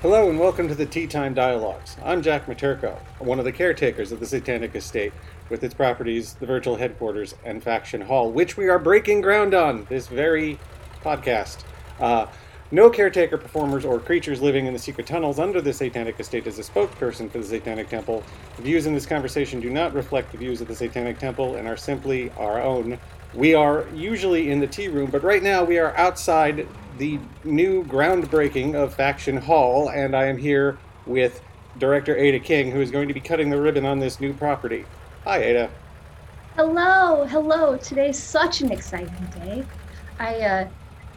Hello and welcome to the Tea Time Dialogues. I'm Jack Matirko, one of the caretakers of the Satanic Estate, with its properties, the virtual headquarters, and Faction Hall, which we are breaking ground on this very podcast. Uh, no caretaker, performers, or creatures living in the secret tunnels under the Satanic Estate is a spokesperson for the Satanic Temple. The views in this conversation do not reflect the views of the Satanic Temple and are simply our own. We are usually in the tea room, but right now we are outside the new groundbreaking of Faction Hall, and I am here with director Ada King, who is going to be cutting the ribbon on this new property. Hi, Ada. Hello, hello. Today's such an exciting day. I uh,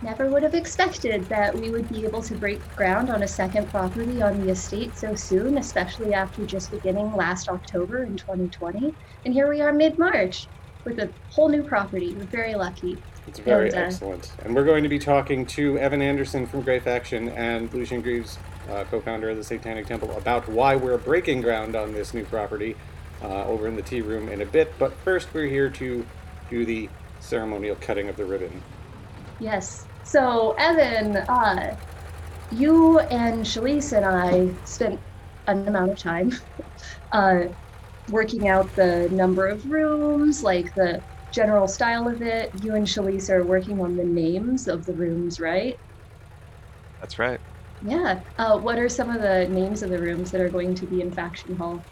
never would have expected that we would be able to break ground on a second property on the estate so soon, especially after just beginning last October in 2020. And here we are mid March with a whole new property. We're very lucky. It's very And, uh, excellent. And we're going to be talking to Evan Anderson from Grey Faction and Lucien Greaves, uh, co founder of the Satanic Temple, about why we're breaking ground on this new property uh, over in the tea room in a bit. But first, we're here to do the ceremonial cutting of the ribbon. Yes. So, Evan, uh, you and Shalise and I spent an amount of time uh, working out the number of rooms, like the general style of it. You and Shalise are working on the names of the rooms, right? That's right. Yeah. Uh, what are some of the names of the rooms that are going to be in Faction Hall?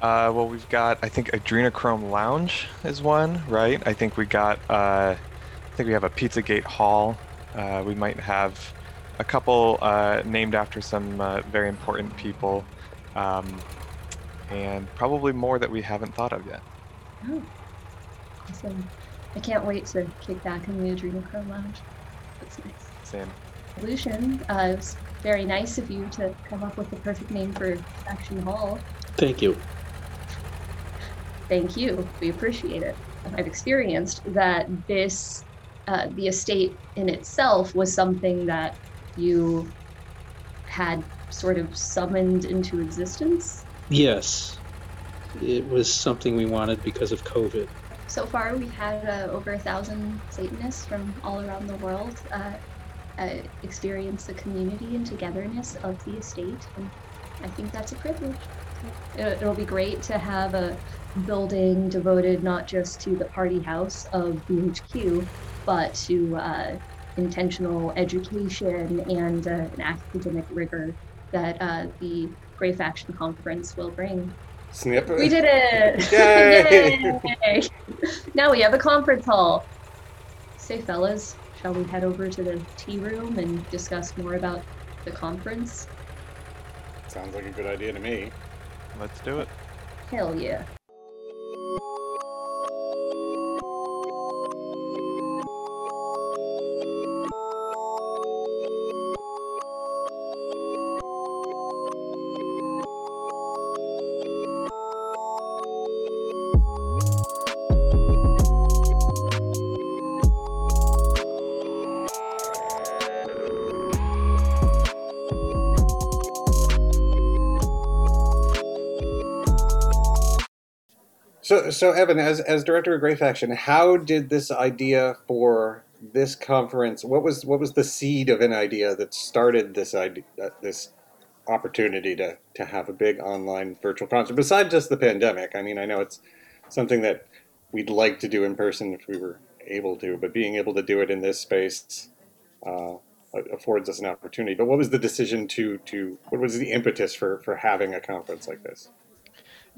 Uh, well, we've got I think Adrenochrome Lounge is one, right? I think we got uh, I think we have a Pizzagate Hall. Uh, we might have a couple uh, named after some uh, very important people, um, and probably more that we haven't thought of yet. Oh, awesome. I can't wait to kick back in the Adrenochrome Lounge. That's nice. Same. Lucien, uh, it was very nice of you to come up with the perfect name for Faction Hall. Thank you. Thank you. We appreciate it. I've experienced that this, uh, the estate in itself, was something that you had sort of summoned into existence. Yes, it was something we wanted because of COVID. So far, we've had uh, over a thousand Satanists from all around the world uh, uh, experience the community and togetherness of the estate, and I think that's a privilege. It- It'll be great to have a building devoted not just to the party house of VHQ, but to uh, intentional education and uh, an academic rigor that uh, the Grey Faction Conference will bring. Snip. We did it! Yay! Yay! now we have a conference hall. Say, fellas, shall we head over to the tea room and discuss more about the conference? Sounds like a good idea to me. Let's do it. Hell yeah. So, Evan, as as director of Grey Faction, how did this idea for this conference? What was what was the seed of an idea that started this idea, uh, this opportunity to to have a big online virtual concert? Besides just the pandemic, I mean, I know it's something that we'd like to do in person if we were able to, but being able to do it in this space uh, affords us an opportunity. But what was the decision to to what was the impetus for for having a conference like this?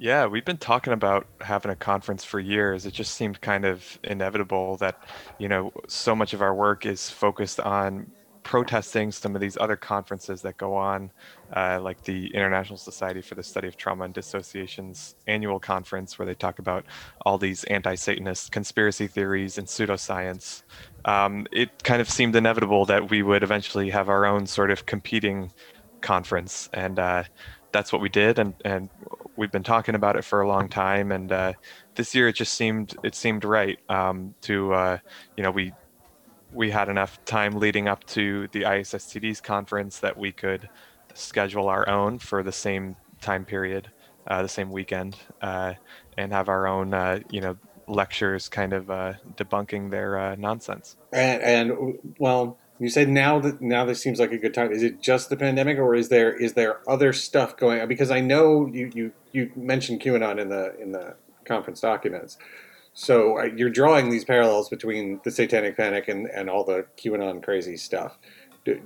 Yeah, we've been talking about having a conference for years. It just seemed kind of inevitable that, you know, so much of our work is focused on protesting some of these other conferences that go on, uh, like the International Society for the Study of Trauma and Dissociation's annual conference, where they talk about all these anti Satanist conspiracy theories and pseudoscience. Um, it kind of seemed inevitable that we would eventually have our own sort of competing conference. And, uh, that's what we did and and we've been talking about it for a long time and uh, this year it just seemed it seemed right um, to uh, you know we we had enough time leading up to the ISSTD's conference that we could schedule our own for the same time period uh, the same weekend uh, and have our own uh, you know lectures kind of uh, debunking their uh, nonsense And, and well, You said now that now this seems like a good time. Is it just the pandemic, or is there is there other stuff going on? Because I know you you you mentioned QAnon in the in the conference documents, so uh, you're drawing these parallels between the Satanic Panic and and all the QAnon crazy stuff. Do,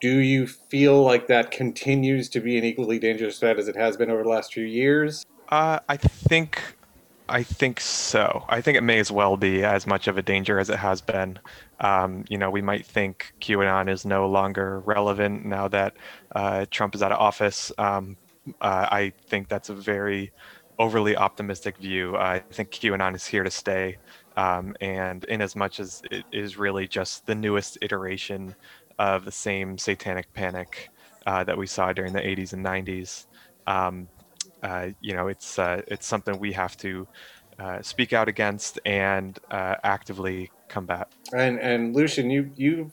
do you feel like that continues to be an equally dangerous threat as it has been over the last few years? Uh, I think I think so. I think it may as well be as much of a danger as it has been. Um, you know, we might think QAnon is no longer relevant now that uh, Trump is out of office. Um, uh, I think that's a very overly optimistic view. I think QAnon is here to stay. Um, and in as much as it is really just the newest iteration of the same satanic panic uh, that we saw during the 80s and 90s, um, uh, you know, it's uh, it's something we have to uh, speak out against and uh, actively combat. And and Lucien, you you've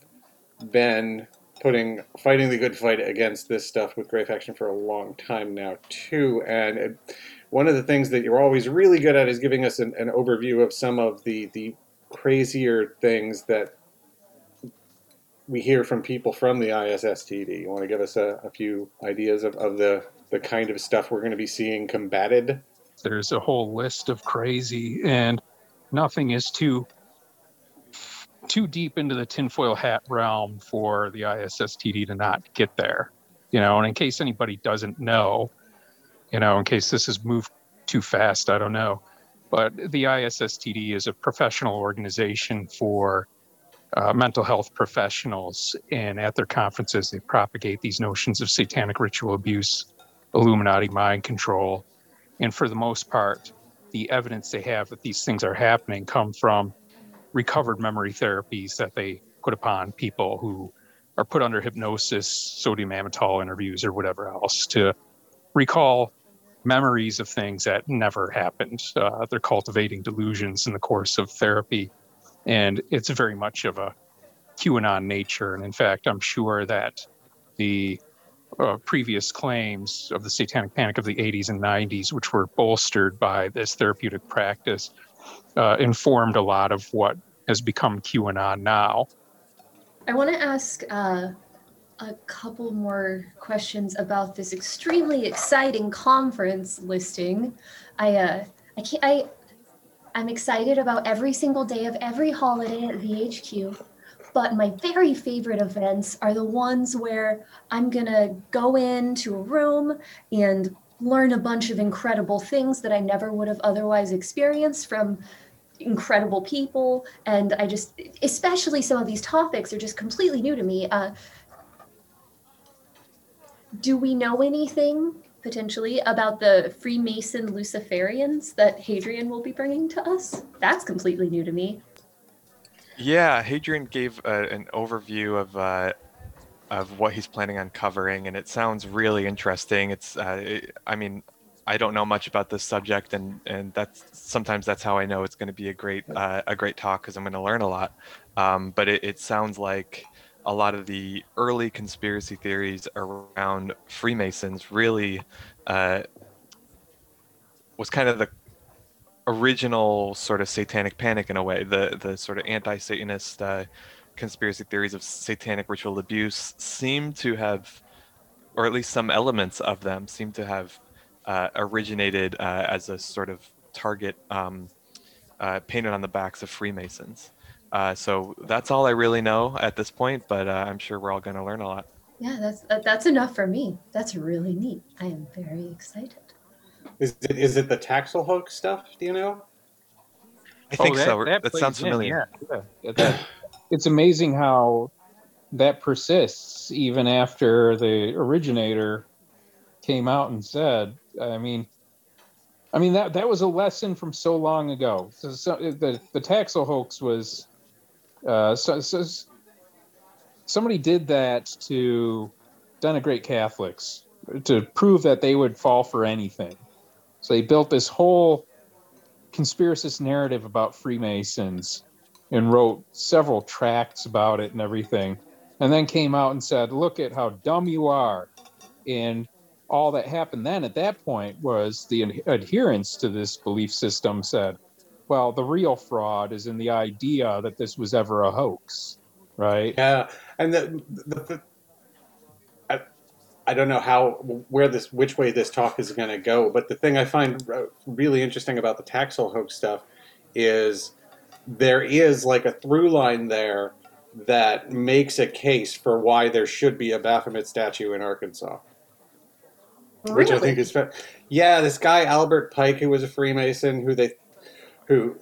been putting fighting the good fight against this stuff with Grey Faction for a long time now too. And it, one of the things that you're always really good at is giving us an, an overview of some of the the crazier things that we hear from people from the ISSTD. You want to give us a, a few ideas of, of the the kind of stuff we're going to be seeing combated? There's a whole list of crazy, and nothing is too too deep into the tinfoil hat realm for the ISSTD to not get there. You know, and in case anybody doesn't know, you know, in case this has moved too fast, I don't know. But the ISSTD is a professional organization for uh, mental health professionals, and at their conferences, they propagate these notions of satanic ritual abuse Illuminati mind control. And for the most part, the evidence they have that these things are happening come from recovered memory therapies that they put upon people who are put under hypnosis, sodium amytal interviews, or whatever else to recall memories of things that never happened. Uh, they're cultivating delusions in the course of therapy. And it's very much of a QAnon nature. And in fact, I'm sure that the uh, previous claims of the satanic panic of the 80s and 90s, which were bolstered by this therapeutic practice, uh, informed a lot of what has become QAnon now. I want to ask uh, a couple more questions about this extremely exciting conference listing. I, uh, I can't, I, I'm excited about every single day of every holiday at VHQ. But my very favorite events are the ones where I'm to go into a room and learn a bunch of incredible things that I never would have otherwise experienced from incredible people. And I just, especially some of these topics are just completely new to me. Uh, do we know anything potentially about the Freemason Luciferians that Hadrian will be bringing to us? That's completely new to me. Yeah, Hadrian gave uh, an overview of uh, of what he's planning on covering, and it sounds really interesting. It's, uh, it, I mean, I don't know much about this subject, and and that's sometimes that's how I know it's going to be a great uh, a great talk because I'm going to learn a lot. Um, but it, it sounds like a lot of the early conspiracy theories around Freemasons really uh, was kind of the original sort of satanic panic in a way the the sort of anti-satanist uh, conspiracy theories of satanic ritual abuse seem to have or at least some elements of them seem to have uh, originated uh, as a sort of target um, uh, painted on the backs of freemasons uh, so that's all i really know at this point but uh, i'm sure we're all going to learn a lot yeah that's that's enough for me that's really neat i am very excited is it is it the Taxil hoax stuff? Do you know? I think oh, that, so. That, that sounds familiar. Yeah, yeah. It's amazing how that persists even after the originator came out and said. I mean, I mean that that was a lesson from so long ago. So, so the the Taxil hoax was, uh, so, so somebody did that to denigrate Catholics to prove that they would fall for anything. So they built this whole conspiracist narrative about Freemasons and wrote several tracts about it and everything. And then came out and said, Look at how dumb you are. And all that happened then at that point was the adherence to this belief system said, Well, the real fraud is in the idea that this was ever a hoax. right? Yeah, and the, the, the I, don't know how where this which way this talk is going to go, but the thing I find uh, really interesting about the Taxil hoax stuff is there is like a through line there that makes a case for why there should be a Baphomet statue in Arkansas. Oh, Which I think is, fa- yeah, this guy Albert Pike, who was a Freemason, who they, who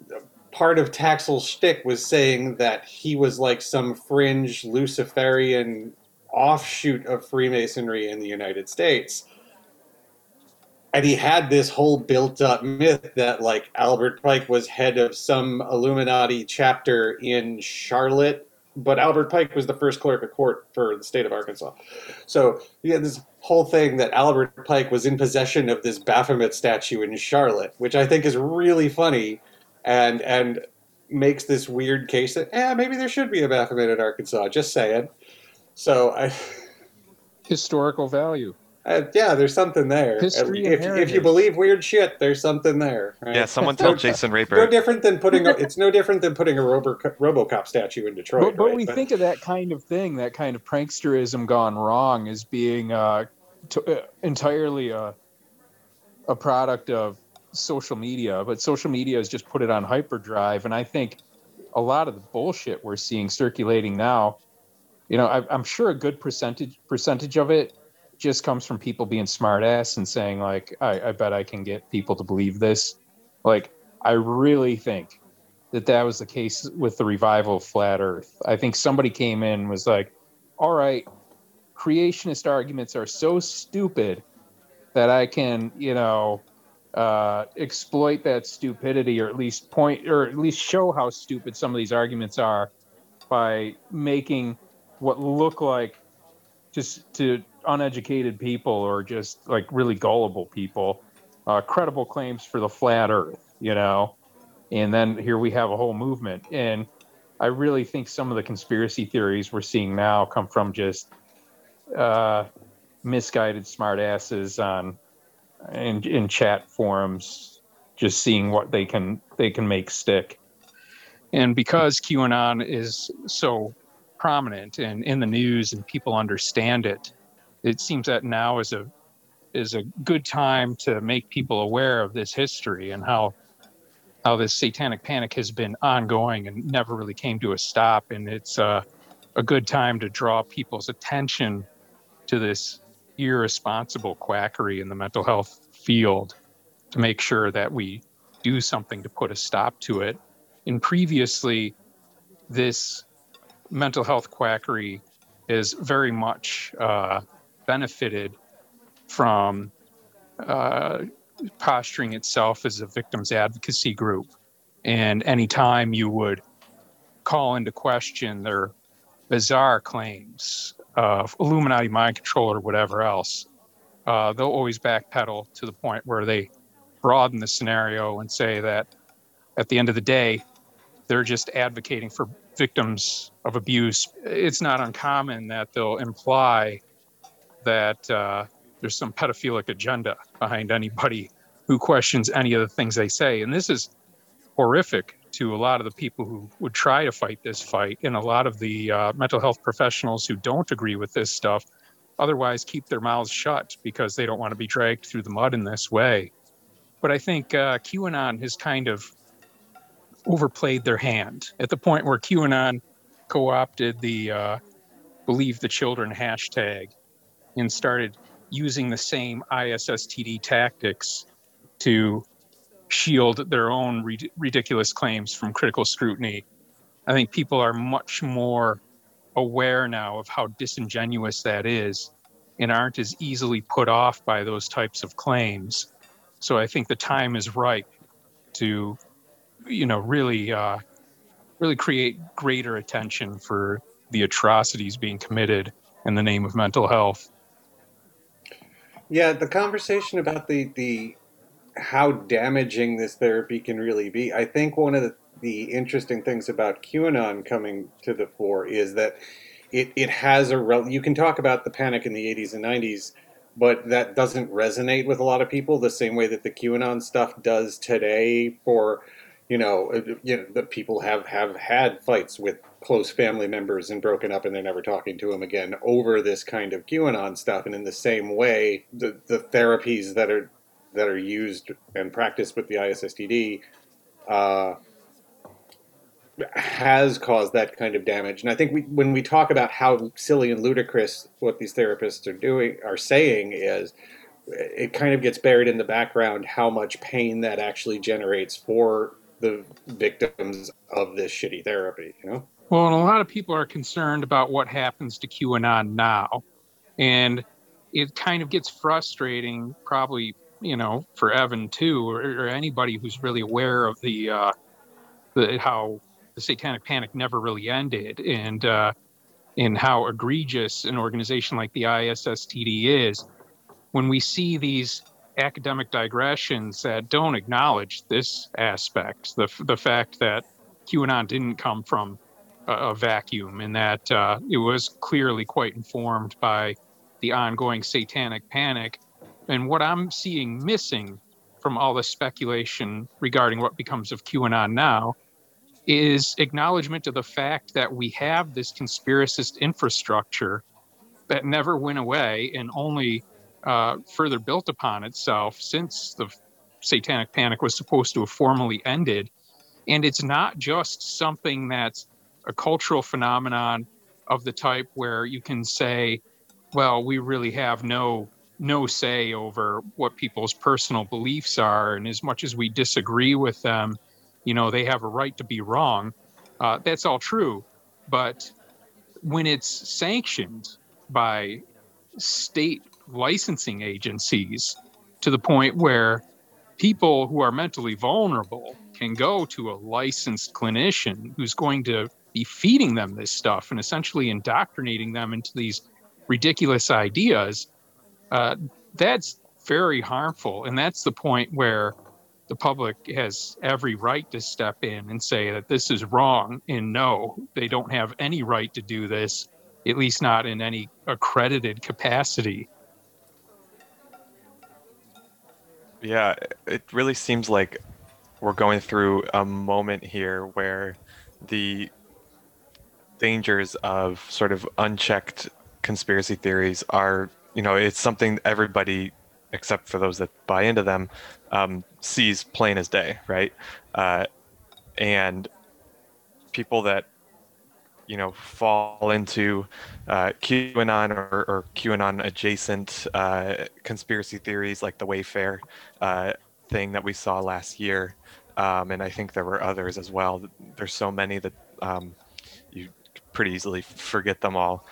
part of Taxil's shtick was saying that he was like some fringe Luciferian offshoot of Freemasonry in the United States. And he had this whole built up myth that like Albert Pike was head of some Illuminati chapter in Charlotte, but Albert Pike was the first clerk of court for the state of Arkansas. So yeah, this whole thing that Albert Pike was in possession of this Baphomet statue in Charlotte, which I think is really funny and and makes this weird case that yeah maybe there should be a Baphomet in Arkansas. Just saying. So I, Historical value. I yeah, there's something there. History if, if you believe weird shit, there's something there. Right? Yeah, someone tell Jason Rapert. no different than putting a, it's no different than putting a Robo, RoboCop statue in Detroit. But, but right? we think of that kind of thing, that kind of pranksterism gone wrong, as being uh, t- uh, entirely a, a product of social media. But social media has just put it on hyperdrive, and I think a lot of the bullshit we're seeing circulating now, you know, I, I'm sure a good percentage percentage of it just comes from people being smartass and saying like, I, I bet I can get people to believe this. Like, I really think that that was the case with the revival of flat earth i think somebody came in and was like all right creationist arguments are so stupid that i can you know uh, exploit that stupidity or at least point or at least show how stupid some of these arguments are by making what look like just to uneducated people or just like really gullible people uh, credible claims for the flat earth you know? And then here we have a whole movement. And i really think some of the conspiracy theories we're seeing now come from just uh, misguided smartasses on in, in chat forums just seeing what they can they can make stick. And because QAnon is so prominent and in the news and people understand it, it seems that now is a is a good time to make people aware of this history and how how this satanic panic has been ongoing and never really came to a stop. And it's uh, a good time to draw people's attention to this irresponsible quackery in the mental health field to make sure that we do something to put a stop to it. And previously, this mental health quackery is very much uh, benefited from uh, posturing itself as a victims advocacy group. And anytime you would call into question their bizarre claims of Illuminati mind control or whatever else, uh, they'll always backpedal to the point where they broaden the scenario and say that at the end of the day, they're just advocating for victims of abuse. It's not uncommon that they'll imply that uh, there's some pedophilic agenda behind anybody who questions any of the things they say. And this is horrific to a lot of the people who would try to fight this fight, and a lot of the uh, mental health professionals who don't agree with this stuff otherwise keep their mouths shut because they don't want to be dragged through the mud in this way. But I think uh, QAnon has kind of overplayed their hand at the point where QAnon co opted the uh, Believe the Children hashtag and started using the same ISSTD tactics to shield their own rid- ridiculous claims from critical scrutiny. I think people are much more aware now of how disingenuous that is and aren't as easily put off by those types of claims. So I think the time is ripe to, you know, really, uh, really create greater attention for the atrocities being committed in the name of mental health. Yeah, the conversation about the the how damaging this therapy can really be. I think one of the, the interesting things about QAnon coming to the fore is that it, it has a rel- you can talk about the panic in the 80s and 90s, but that doesn't resonate with a lot of people the same way that the QAnon stuff does today for you know, uh, you know, that people have have had fights with close family members and broken up and they're never talking to him again over this kind of QAnon stuff. And in the same way, the, the therapies that are that are used and practiced with the ISSTD uh, has caused that kind of damage. And I think we, when we talk about how silly and ludicrous what these therapists are doing are saying is it kind of gets buried in the background how much pain that actually generates for the victims of this shitty therapy, you know? Well, and a lot of people are concerned about what happens to QAnon now. And it kind of gets frustrating, probably, you know, for Evan too, or, or anybody who's really aware of the, uh, the how the Satanic Panic never really ended, and uh, and how egregious an organization like the ISSTD is. When we see these academic digressions that don't acknowledge this aspect, the the fact that QAnon didn't come from a, vacuum, in that uh, it was clearly quite informed by the ongoing Satanic Panic, and what I'm seeing missing from all the speculation regarding what becomes of QAnon now is acknowledgement of the fact that we have this conspiracist infrastructure that never went away and only uh, further built upon itself since the satanic panic was supposed to have formally ended. And it's not just something that's a cultural phenomenon of the type where you can say, well, we really have no no say over what people's personal beliefs are, and as much as we disagree with them, you know, they have a right to be wrong. Uh, that's all true, but when it's sanctioned by state licensing agencies to the point where people who are mentally vulnerable can go to a licensed clinician who's going to be feeding them this stuff and essentially indoctrinating them into these ridiculous ideas, uh, that's very harmful. And that's the point where the public has every right to step in and say that this is wrong. And no, they don't have any right to do this, at least not in any accredited capacity. Yeah, it really seems like we're going through a moment here where the dangers of sort of unchecked conspiracy theories are, you know, it's something everybody, except for those that buy into them, um, sees plain as day, right? Uh, and people that you know fall into uh, QAnon or, or QAnon adjacent uh, conspiracy theories like the Wayfair uh, thing that we saw last year, um, and I think there were others as well. There's so many that um, pretty easily forget them all.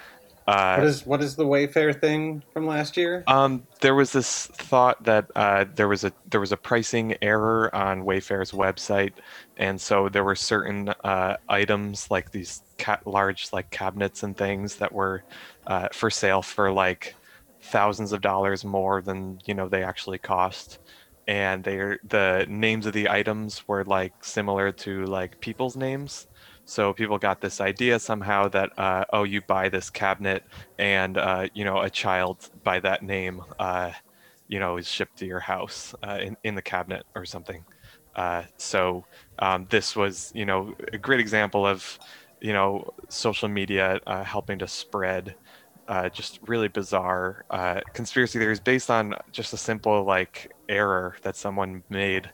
Uh, what is what is the Wayfair thing from last year? Um, there was this thought that uh, there was a there was a pricing error on Wayfair's website, and so there were certain uh, items like these ca- large like cabinets and things that were uh, for sale for like thousands of dollars more than you know they actually cost, and they the names of the items were like similar to like people's names. So people got this idea somehow that uh, oh, you buy this cabinet, and uh, you know a child by that name, uh, you know, is shipped to your house uh, in in the cabinet or something. Uh, so um, this was you know a great example of you know social media uh, helping to spread just really bizarre conspiracy theories based on just a simple like error that someone made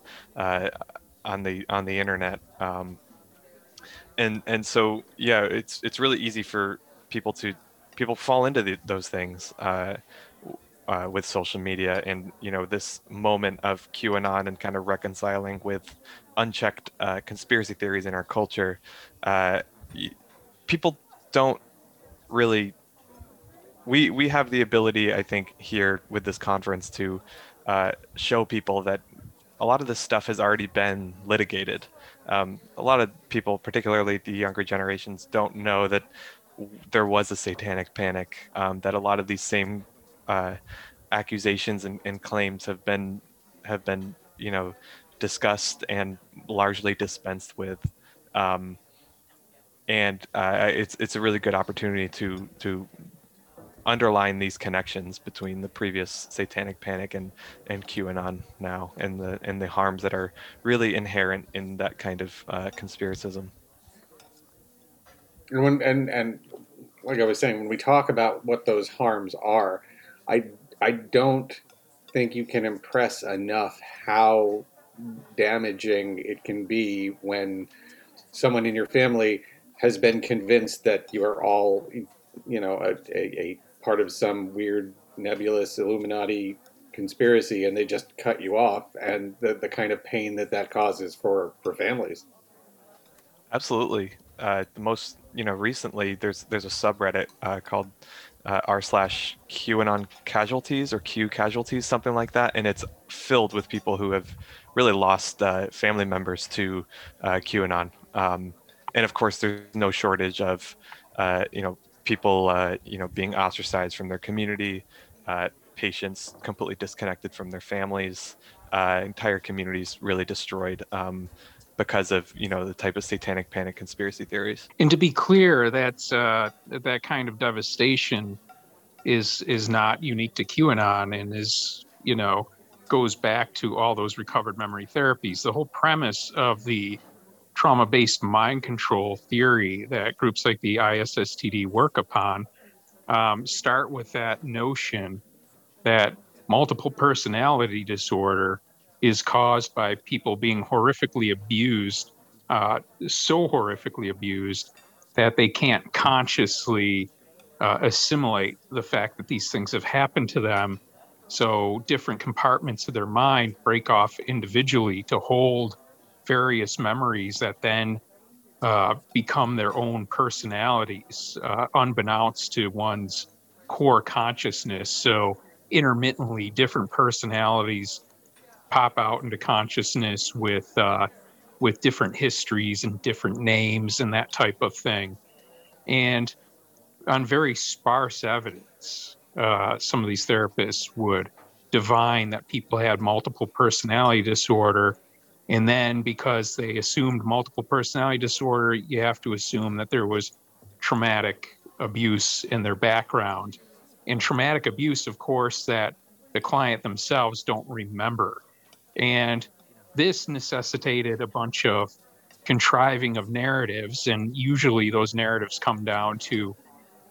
on the on the internet. Um, and and so yeah, it's it's really easy for people to people fall into the, those things uh, uh, with social media, and you know this moment of QAnon and kind of reconciling with unchecked uh, conspiracy theories in our culture. Uh, people don't really. We we have the ability, I think, here with this conference to uh, show people that a lot of this stuff has already been litigated um, a lot of people, particularly the younger generations, don't know that there was a satanic panic. Um, that a lot of these same uh, accusations and, and, claims have been have been you know discussed and largely dispensed with. Um, and uh, it's it's a really good opportunity to to underline these connections between the previous satanic panic and and QAnon now and the and the harms that are really inherent in that kind of uh, conspiracism. and when and and like I was saying, when we talk about what those harms are, I I don't think you can impress enough how damaging it can be when someone in your family has been convinced that you are all, you know, a, a, a part of some weird nebulous Illuminati conspiracy, and they just cut you off, and the the kind of pain that that causes for for families. Absolutely. Uh, the most, you know, recently there's there's a subreddit uh, called uh, r slash QAnon casualties or Q casualties, something like that, and it's filled with people who have really lost uh, family members to uh, QAnon. Um, and of course, there's no shortage of, uh, you know, people, uh, you know, being ostracized from their community, uh, patients completely disconnected from their families, uh, entire communities really destroyed. Um, because of you know the type of satanic panic conspiracy theories. And to be clear, that's uh, that kind of devastation is is not unique to QAnon and is you know goes back to all those recovered memory therapies. The whole premise of the trauma based mind control theory that groups like the ISSTD work upon um, start with that notion that multiple personality disorder is caused by people being horrifically abused, uh, so horrifically abused that they can't consciously uh, assimilate the fact that these things have happened to them. So different compartments of their mind break off individually to hold various memories that then uh, become their own personalities, uh, unbeknownst to one's core consciousness. So intermittently, different personalities pop out into consciousness with uh, with different histories and different names and that type of thing. And on very sparse evidence, uh, some of these therapists would divine that people had multiple personality disorder and then because they assumed multiple personality disorder, you have to assume that there was traumatic abuse in their background. And traumatic abuse, of course, that the client themselves don't remember. And this necessitated a bunch of contriving of narratives. And usually those narratives come down to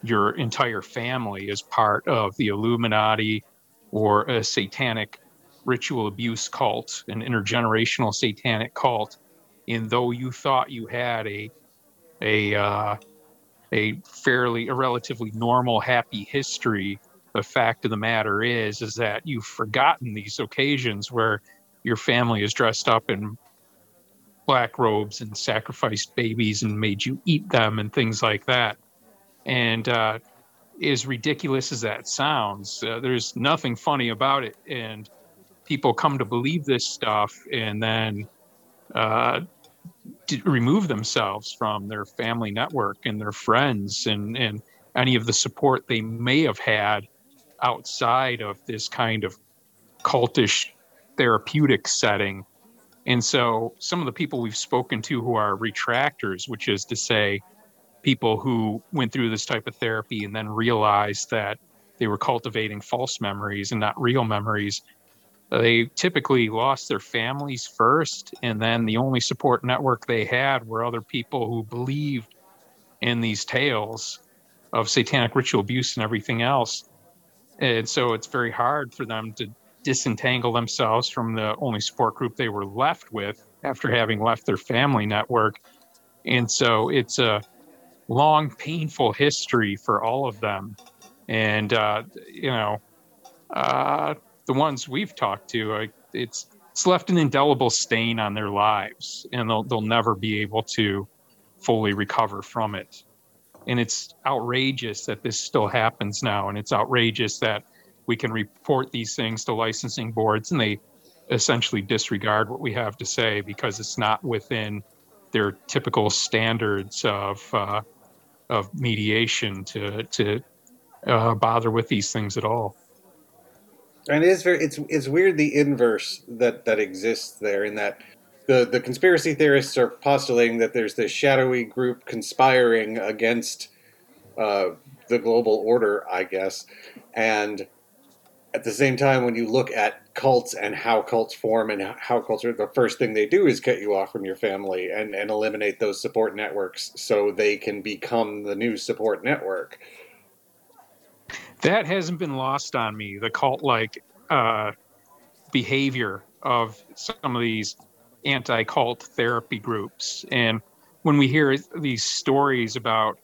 your entire family as part of the Illuminati or a satanic ritual abuse cult, an intergenerational satanic cult. And though you thought you had a a uh, a fairly a relatively normal, happy history, the fact of the matter is is that you've forgotten these occasions where your family is dressed up in black robes and sacrificed babies and made you eat them and things like that. And uh, as ridiculous as that sounds, uh, there's nothing funny about it. And people come to believe this stuff and then uh, remove themselves from their family network and their friends and, and any of the support they may have had outside of this kind of cultish therapeutic setting. And so some of the people we've spoken to who are retractors, which is to say, people who went through this type of therapy and then realized that they were cultivating false memories and not real memories, they typically lost their families first, and then the only support network they had were other people who believed in these tales of satanic ritual abuse and everything else. And so it's very hard for them to disentangle themselves from the only support group they were left with after having left their family network. And so it's a long, painful history for all of them. And, uh, you know, uh, the ones we've talked to, it's it's left an indelible stain on their lives, and they'll they'll never be able to fully recover from it. And it's outrageous that this still happens now, and it's outrageous that we can report these things to licensing boards, and they essentially disregard what we have to say because it's not within their typical standards of uh, of mediation to to uh, bother with these things at all. And it is very it's it's weird the inverse that that exists there in that the the conspiracy theorists are postulating that there's this shadowy group conspiring against uh, the global order, I guess, and at the same time, when you look at cults and how cults form and how cults are, the first thing they do is cut you off from your family and, and eliminate those support networks so they can become the new support network. That hasn't been lost on me. The cult like uh, behavior of some of these anti cult therapy groups. And when we hear these stories about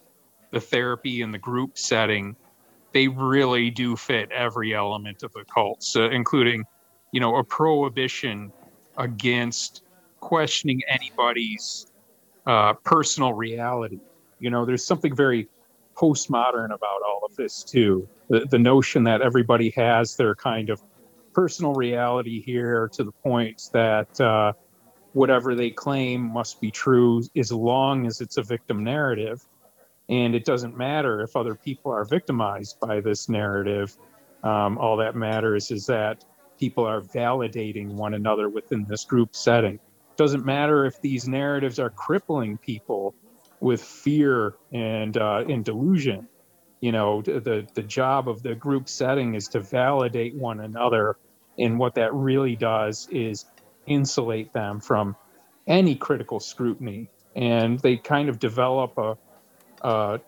the therapy in the group setting, they really do fit every element of the cult, so including, you know, a prohibition against questioning anybody's uh, personal reality. You know, there's something very postmodern about all of this too. The, the notion that everybody has their kind of personal reality here to the point that uh, whatever they claim must be true as long as it's a victim narrative and it doesn't matter if other people are victimized by this narrative. Um, all that matters is that people are validating one another within this group setting. Doesn't matter if these narratives are crippling people with fear and uh, and delusion. You know, the the job of the group setting is to validate one another, and what that really does is insulate them from any critical scrutiny. And they kind of develop a uh,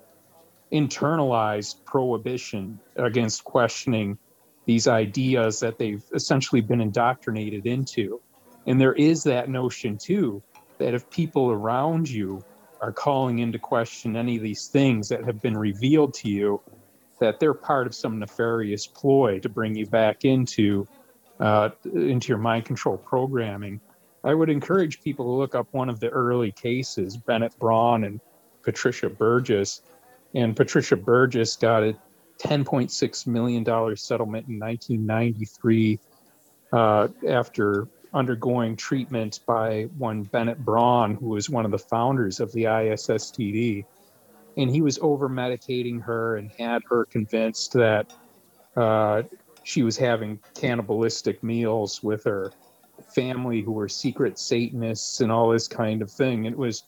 internalized prohibition against questioning these ideas that they've essentially been indoctrinated into. And there is that notion too that if people around you are calling into question any of these things that have been revealed to you, that they're part of some nefarious ploy to bring you back into uh, into your mind control programming. I would encourage people to look up one of the early cases, Bennett Braun and Patricia Burgus, and Patricia Burgus got a $10.6 million settlement in 1993 uh, after undergoing treatment by one Bennett Braun, who was one of the founders of the ISSTD. And he was over medicating her and had her convinced that uh, she was having cannibalistic meals with her family who were secret Satanists and all this kind of thing. It was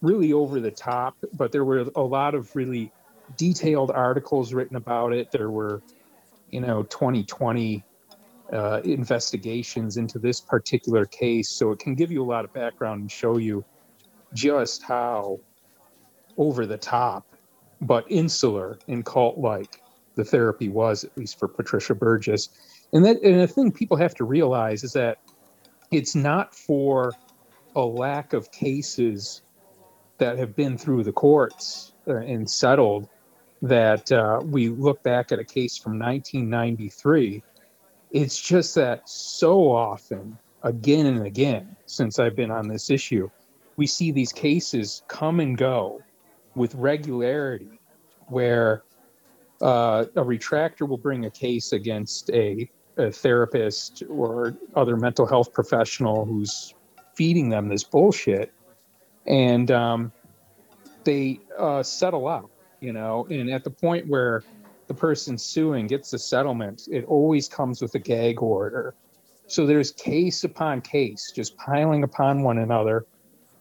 really over the top, but there were a lot of really detailed articles written about it. There were, you know, 2020 uh, investigations into this particular case. So it can give you a lot of background and show you just how over the top, but insular and cult like the therapy was, at least for Patricia Burgus. And that and the thing people have to realize is that it's not for a lack of cases that have been through the courts uh, and settled that uh, we look back at a case from 1993. It's just that so often, again and again, since I've been on this issue, we see these cases come and go with regularity where uh, a retractor will bring a case against a, a therapist or other mental health professional who's feeding them this bullshit and um, they uh, settle out, you know. And at the point where the person suing gets a settlement, it always comes with a gag order. So there's case upon case, just piling upon one another,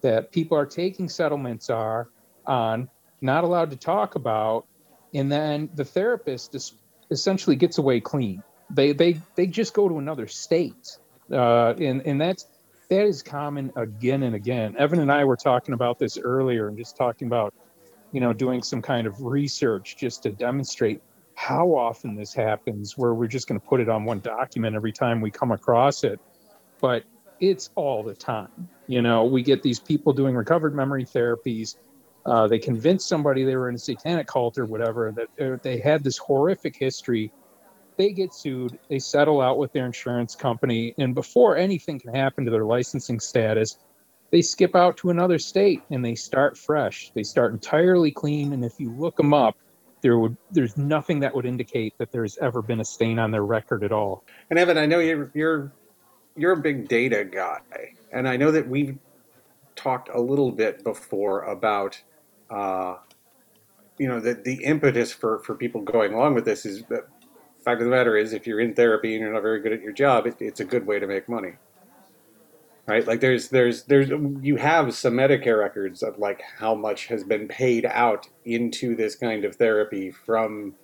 that people are taking settlements are on, not allowed to talk about, and then the therapist is, essentially gets away clean. They they they just go to another state, uh, and and that's that is common again and again. Evan and I were talking about this earlier and just talking about, you know, doing some kind of research just to demonstrate how often this happens where we're just going to put it on one document every time we come across it. But it's all the time. You know, we get these people doing recovered memory therapies. Uh, they convince somebody they were in a satanic cult or whatever that they had this horrific history they get sued, they settle out with their insurance company, and before anything can happen to their licensing status, they skip out to another state and they start fresh. They start entirely clean, and if you look them up, there would there's nothing that would indicate that there's ever been a stain on their record at all. And Evan, I know you're you're you're a big data guy, and I know that we've talked a little bit before about. Uh, you know the, the impetus for, for people going along with this is that fact of the matter is, if you're in therapy and you're not very good at your job, it, it's a good way to make money. Right? Like there's there's there's you have some Medicare records of like how much has been paid out into this kind of therapy from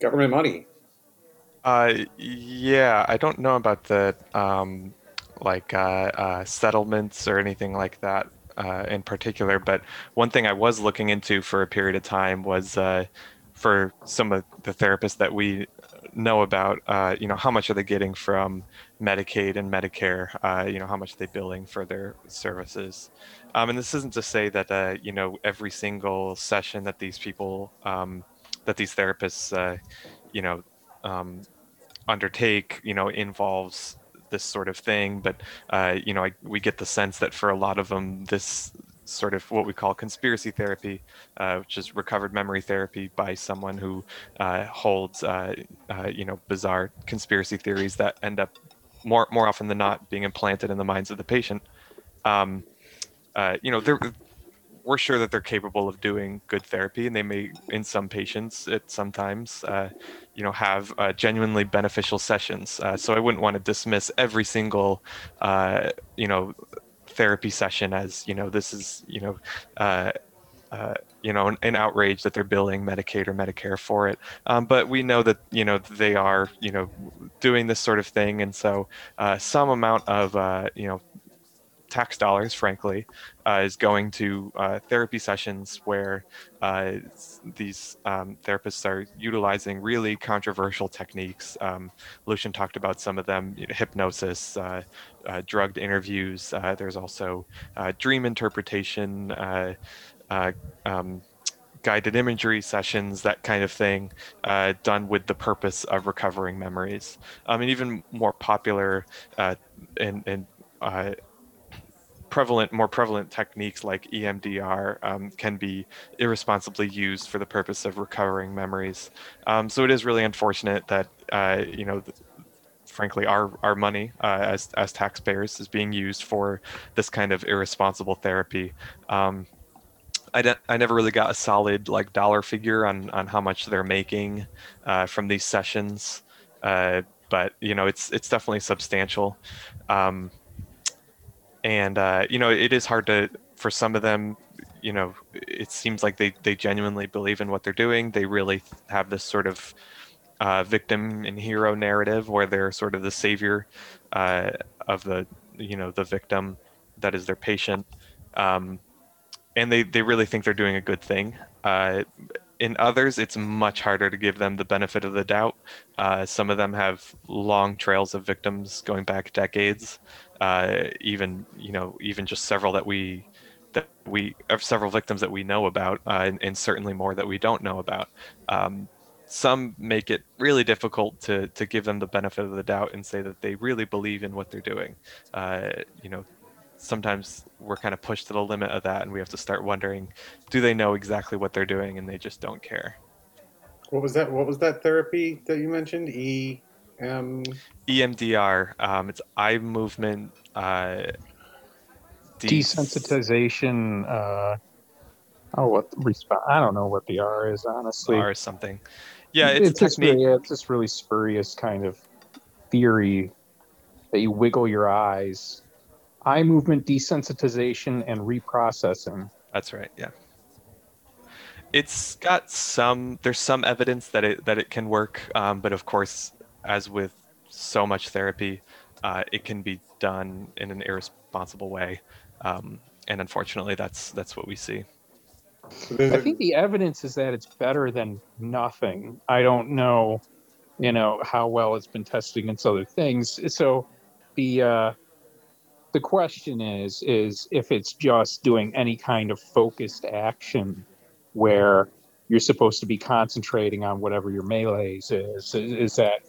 government money. Uh, yeah, I don't know about the um, like uh, uh, settlements or anything like that uh, in particular, but one thing I was looking into for a period of time was uh, for some of the therapists that we know about, uh, you know, how much are they getting from Medicaid and Medicare? Uh, you know, how much are they billing for their services? Um, and this isn't to say that uh, you know every single session that these people, um, that these therapists, uh, you know, um, undertake, you know, involves this sort of thing. But uh, you know, I, we get the sense that for a lot of them, this sort of what we call conspiracy therapy, uh, which is recovered memory therapy by someone who uh, holds, uh, uh, you know, bizarre conspiracy theories that end up more more often than not being implanted in the minds of the patient. Um, uh, you know, they're we're sure that they're capable of doing good therapy, and they may, in some patients, it sometimes, uh, you know, have genuinely beneficial sessions. So I wouldn't want to dismiss every single, you know, therapy session as you know this is you know. Uh, uh, you know, an, an, outrage that they're billing Medicaid or Medicare for it. Um, but we know that you know they are you know doing this sort of thing, and so some amount of you know tax dollars, frankly, uh, is going to uh, therapy sessions where uh, these um, therapists are utilizing really controversial techniques. Um, Lucien talked about some of them: you know, hypnosis, uh, uh, drugged interviews. Uh, there's also dream interpretation. Um, guided imagery sessions, that kind of thing, uh, done with the purpose of recovering memories. Um, and even more popular uh, and, and uh, prevalent, more prevalent techniques like EMDR um, can be irresponsibly used for the purpose of recovering memories. Um, so it is really unfortunate that uh, you know. frankly, our, our money uh, as, as taxpayers is being used for this kind of irresponsible therapy. Um, I, I never really got a solid like dollar figure on, on how much they're making uh, from these sessions, uh, but you know it's it's definitely substantial. Um, and uh, you know it is hard to for some of them you know it seems like they they genuinely believe in what they're doing. They really have this sort of uh, victim and hero narrative where they're sort of the savior uh, of the you know the victim that is their patient. Um, and they they really think they're doing a good thing. Uh, in others it's much harder to give them the benefit of the doubt. Uh, some of them have long trails of victims going back decades uh, even you know even just several that we that we have several victims that we know about uh, and, and, certainly more that we don't know about. Um, some make it really difficult to to give them the benefit of the doubt and say that they really believe in what they're doing. Uh, you know sometimes we're kind of pushed to the limit of that and we have to start wondering do they know exactly what they're doing and they just don't care? What was that what was that therapy that you mentioned? E um... EMDR. Um, it's eye movement uh, desensitization. Uh, oh, what response? I don't know what the R is honestly. R is something. Yeah, it's, it's just really, yeah, it's this really spurious kind of theory that you wiggle your eyes. Eye movement desensitization and reprocessing. That's right. Yeah it's got some there's some evidence that it that it can work um, but of course as with so much therapy, uh, it can be done in an irresponsible way, um, and unfortunately, that's that's what we see. I think the evidence is that it's better than nothing. I don't know, you know, how well it's been tested against other things. So, the uh, the question is is if it's just doing any kind of focused action where you're supposed to be concentrating on whatever your melees is. Is, is that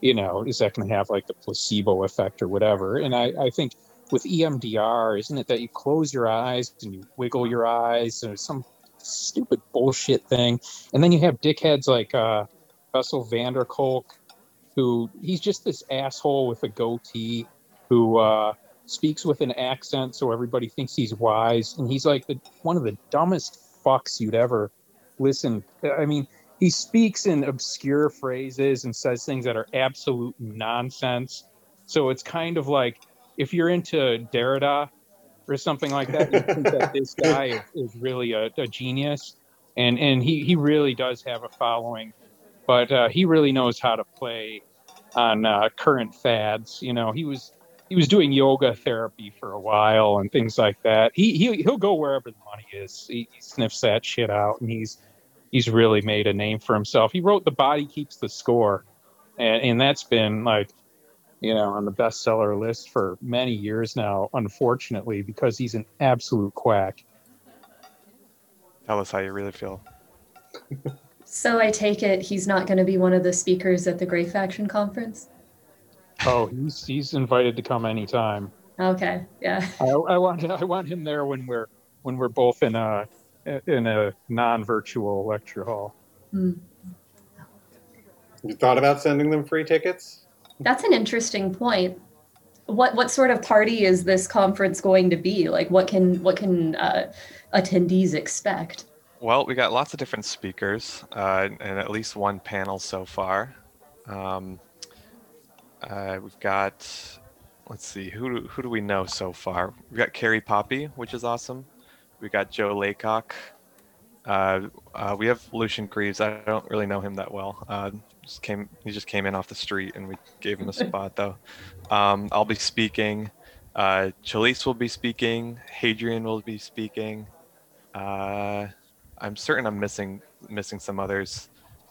you know, is that going to have like the placebo effect or whatever? And I, I think with EMDR, isn't it that you close your eyes and you wiggle your eyes or some stupid bullshit thing? And then you have dickheads like uh, Bessel van der Kolk, who he's just this asshole with a goatee who uh, speaks with an accent so everybody thinks he's wise. And he's like the, one of the dumbest fucks you'd ever listen. I mean, he speaks in obscure phrases and says things that are absolute nonsense. So it's kind of like if you're into Derrida or something like that, you think that this guy is, is really a, a, genius, and and he he really does have a following, but uh, he really knows how to play on uh, current fads. You know, he was he was doing yoga therapy for a while and things like that. He he he'll go wherever the money is. He, he sniffs that shit out, and he's he's really made a name for himself. He wrote "The Body Keeps the Score," and and that's been like you know on the bestseller list for many years now. Unfortunately, because he's an absolute quack. Tell us how you really feel. So I take it he's not going to be one of the speakers at the Grey Faction conference. Oh, he's he's invited to come anytime. Okay, yeah. I, I want I want him there when we're when we're both in a in a non-virtual lecture hall. Hmm. You thought about sending them free tickets? That's an interesting point. What what sort of party is this conference going to be? Like, what can what can uh, attendees expect? Well, we got lots of different speakers uh, and at least one panel so far. Um, uh, we've got, let's see, who do, who do we know so far? We've got Carrie Poppy, which is awesome. We got Joe Laycock. Uh, uh, we have Lucien Greaves. I don't really know him that well. Uh, just came, he just came in off the street, and we gave him a spot though. Um, I'll be speaking. Uh, Chalise will be speaking. Hadrian will be speaking. Uh, I'm certain I'm missing missing some others.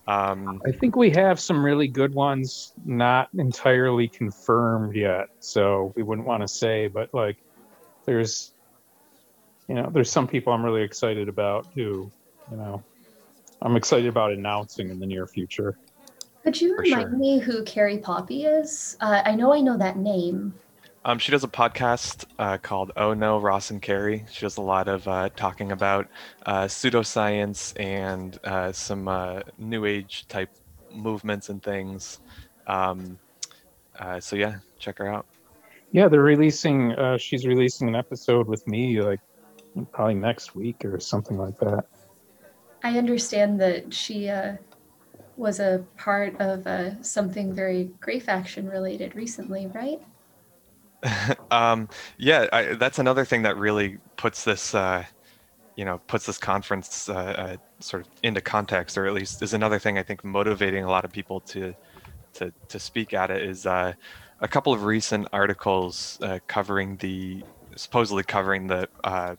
Um, I think we have some really good ones, not entirely confirmed yet, so we wouldn't want to say. But like, there's, you know, there's some people I'm really excited about who, you know, I'm excited about announcing in the near future. Could you remind sure. me who Carrie Poppy is? Uh, I know I know that name. um, she does a podcast uh, called Oh No, Ross and Carrie. She does a lot of uh, talking about uh, pseudoscience and uh, some uh, new age type movements and things. Um, uh, so yeah, check her out. Yeah, they're releasing. Uh, she's releasing an episode with me, like probably next week or something like that. I understand that she uh, was a part of uh, something very Grey Faction related recently, right? um, yeah, I, that's another thing that really puts this, uh, you know, puts this conference uh, uh, sort of into context, or at least is another thing I think motivating a lot of people to to to speak at it is uh, a couple of recent articles uh, covering the supposedly covering the uh,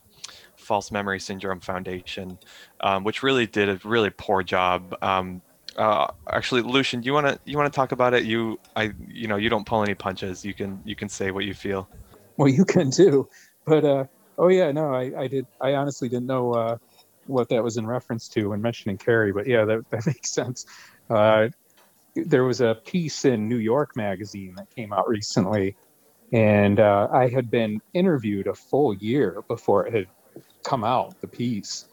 False Memory Syndrome Foundation, um, which really did a really poor job. Um, uh, actually, Lucien, do you want to you want to talk about it? You, I, you know, you don't pull any punches. You can you can say what you feel. Well, you can too, but uh, oh yeah, no, I, I did. I honestly didn't know uh, what that was in reference to when mentioning Carrie, but yeah, that that makes sense. Uh, there was a piece in New York Magazine that came out recently, and uh, I had been interviewed a full year before it had come out. The piece,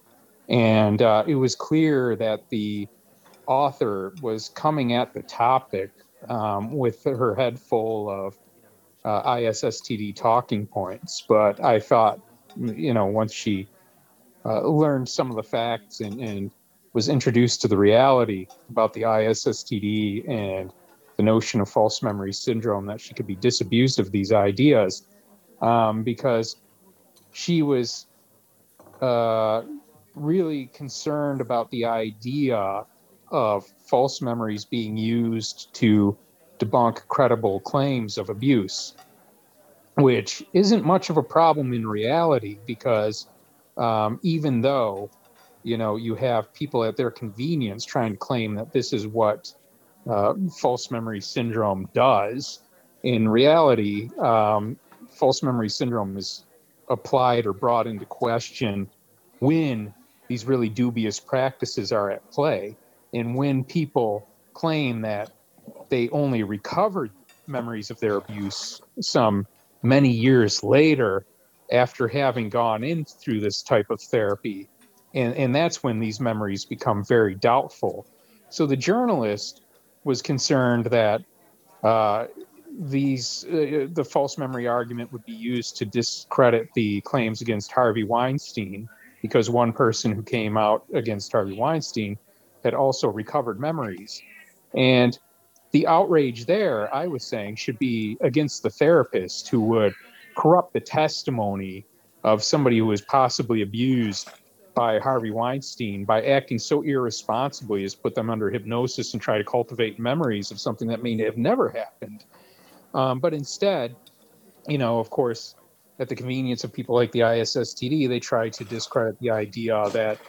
and uh, it was clear that the author was coming at the topic um, with her head full of uh, ISSTD talking points. But I thought, you know, once she uh, learned some of the facts and, and was introduced to the reality about the ISSTD and the notion of false memory syndrome, that she could be disabused of these ideas um, because she was uh, really concerned about the idea of false memories being used to debunk credible claims of abuse, which isn't much of a problem in reality because um, even though you know you have people at their convenience trying to claim that this is what uh, false memory syndrome does, in reality, um, false memory syndrome is applied or brought into question when these really dubious practices are at play and when people claim that they only recovered memories of their abuse some many years later after having gone in through this type of therapy. And, and that's when these memories become very doubtful. So the journalist was concerned that uh, these uh, the false memory argument would be used to discredit the claims against harvey weinstein because one person who came out against harvey weinstein had also recovered memories. And the outrage there, I was saying, should be against the therapist who would corrupt the testimony of somebody who was possibly abused by Harvey Weinstein by acting so irresponsibly as put them under hypnosis and try to cultivate memories of something that may have never happened. Um, but instead, you know, of course, at the convenience of people like the ISSTD, they try to discredit the idea that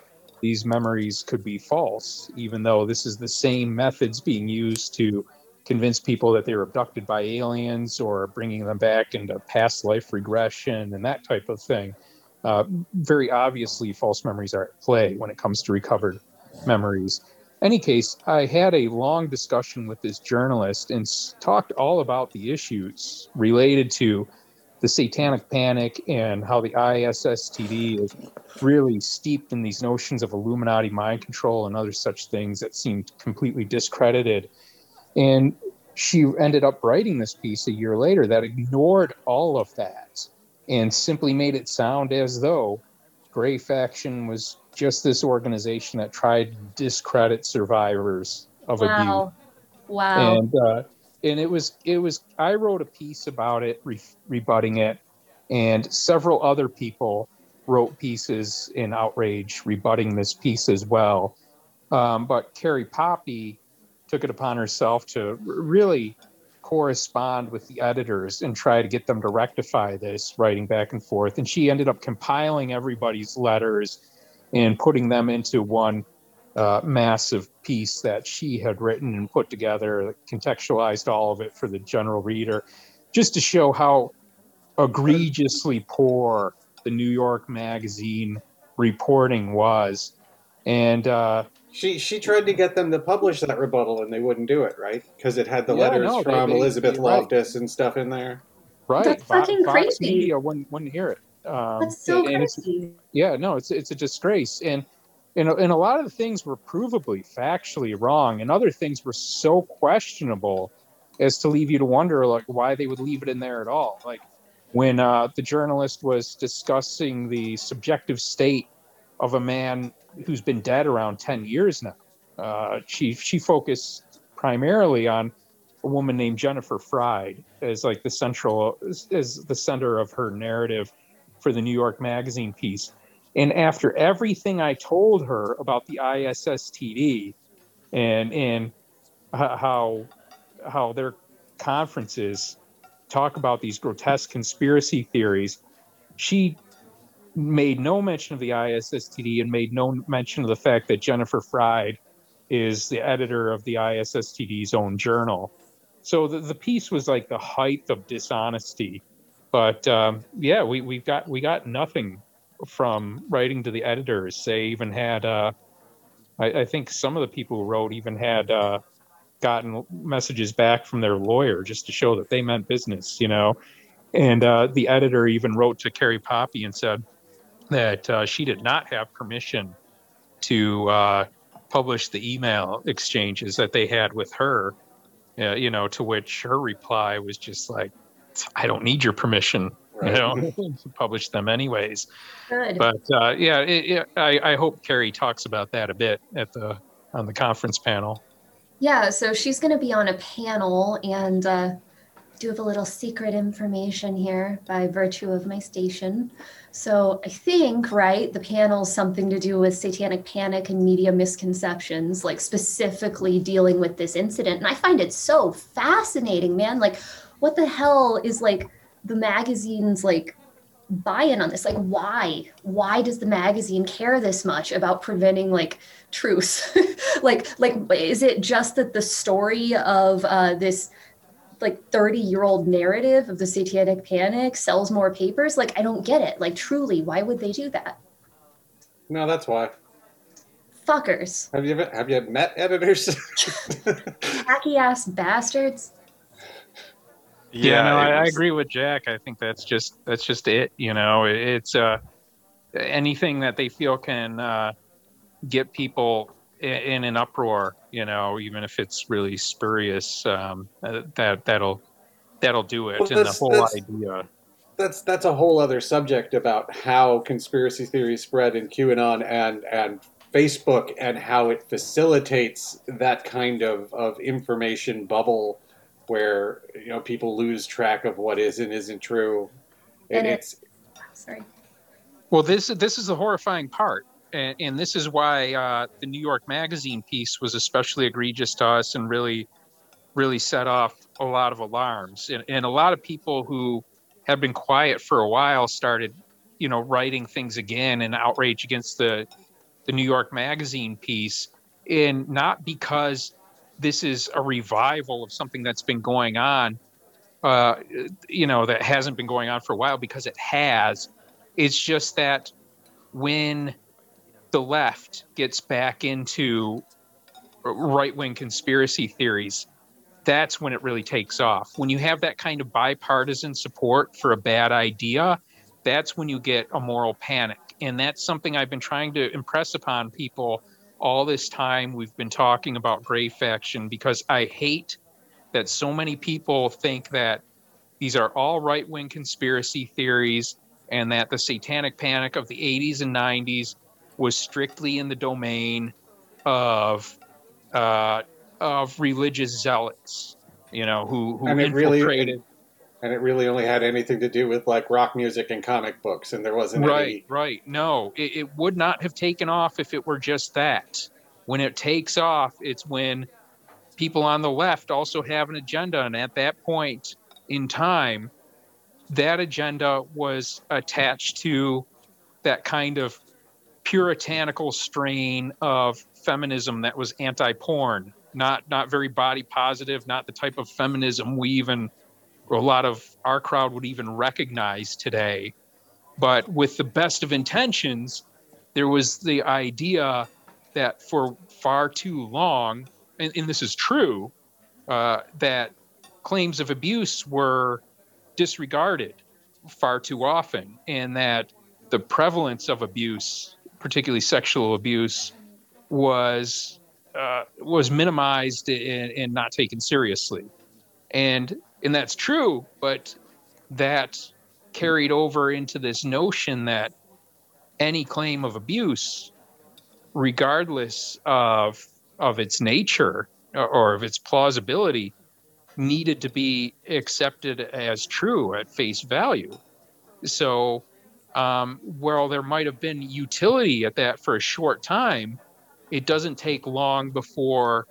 these memories could be false, even though this is the same methods being used to convince people that they were abducted by aliens or bringing them back into past life regression and that type of thing. Uh, very obviously, false memories are at play when it comes to recovered memories. Any case, I had a long discussion with this journalist and talked all about the issues related to the satanic panic and how the ISSTD is really steeped in these notions of Illuminati mind control and other such things that seemed completely discredited. And she ended up writing this piece a year later that ignored all of that and simply made it sound as though Grey Faction was just this organization that tried to discredit survivors of abuse Wow. Wow. and uh, and it was it was I wrote a piece about it, re- rebutting it, and several other people wrote pieces in outrage rebutting this piece as well. Um, but Carrie Poppy took it upon herself to r- really correspond with the editors and try to get them to rectify this, writing back and forth. And she ended up compiling everybody's letters and putting them into one uh, massive piece that she had written and put together, contextualized all of it for the general reader, just to show how egregiously poor the New York Magazine reporting was. And uh, She she tried to get them to publish that rebuttal, and they wouldn't do it, right? Because it had the Yeah, letters no, from they- Elizabeth you're right. Loftus and stuff in there. right, That's Fo- fucking Fox crazy. Media wouldn't, wouldn't hear it. Um, That's so and yeah no it's it's a disgrace. And and, and a lot of the things were provably factually wrong and other things were so questionable as to leave you to wonder like why they would leave it in there at all. Like when uh, the journalist was discussing the subjective state of a man who's been dead around 10 years now uh, she she focused primarily on a woman named Jennifer Freyd as like the central as the center of her narrative for the New York Magazine piece. And after everything I told her about the ISSTD and and how how their conferences talk about these grotesque conspiracy theories, she made no mention of the ISSTD and made no mention of the fact that Jennifer Freyd is the editor of the ISSTD's own journal. So the, the piece was like the height of dishonesty. But um, yeah, we, we got we got nothing from writing to the editors. They even had, uh, I, I think some of the people who wrote even had uh, gotten messages back from their lawyer just to show that they meant business, you know. And uh, the editor even wrote to Carrie Poppy and said that uh, she did not have permission to uh, publish the email exchanges that they had with her. Uh, you know, to which her reply was just like, "I don't need your permission." Right. You know, to publish them anyways. Good. But uh, yeah, it, it, I, I hope Carrie talks about that a bit at the on the conference panel. Yeah, so she's going to be on a panel, and uh, do have a little secret information here by virtue of my station. So I think, right, the panel's something to do with satanic panic and media misconceptions, like specifically dealing with this incident. And I find it so fascinating, man. Like, what the hell is like the magazine's like buy-in on this? Like why? Why does the magazine care this much about preventing like truth like like is it just that the story of uh, this like 30 year old narrative of the satanic panic sells more papers? Like i don't get it. Like truly why would they do that? No, that's why. fuckers. Have you ever, have you met editors? hacky ass bastards Yeah, no, it I, I agree with Jack. I think that's just that's just it. You know, it's uh, anything that they feel can uh, get people i- in an uproar. You know, even if it's really spurious, um, uh, that that'll that'll do it. Well, and the whole that's- idea. that's that's a whole other subject about how conspiracy theories spread in QAnon and and Facebook and how it facilitates that kind of, of information bubble where you know people lose track of what is and isn't true. It, And it- it's sorry Well, this this is the horrifying part. and, and this is why uh, the New York Magazine piece was especially egregious to us and really, really set off a lot of alarms. And, and a lot of people who have been quiet for a while started, you know, writing things again in outrage against the the New York Magazine piece, and not because this is a revival of something that's been going on, uh, you know, that hasn't been going on for a while, because it has. It's just that when the left gets back into right wing conspiracy theories, that's when it really takes off. When you have that kind of bipartisan support for a bad idea, that's when you get a moral panic. And that's something I've been trying to impress upon people all this time. We've been talking about grey faction because I hate that so many people think that these are all right wing conspiracy theories and that the satanic panic of the 80s and 90s was strictly in the domain of uh, of religious zealots, you know, who who it really- infiltrated. And it really only had anything to do with like rock music and comic books, and there wasn't right, any. right. No, it, it would not have taken off if it were just that. When it takes off, it's when people on the left also have an agenda, and at that point in time, that agenda was attached to that kind of puritanical strain of feminism that was anti-porn, not not very body positive, not the type of feminism we even a lot of our crowd would even recognize today. But with the best of intentions, there was the idea that for far too long, and, and this is true, uh, that claims of abuse were disregarded far too often, and that the prevalence of abuse, particularly sexual abuse, was uh, was minimized and, and not taken seriously. And and that's true, but that carried over into this notion that any claim of abuse, regardless of of its nature or, of its plausibility, needed to be accepted as true at face value. So, um, while there might have been utility at that for a short time, it doesn't take long before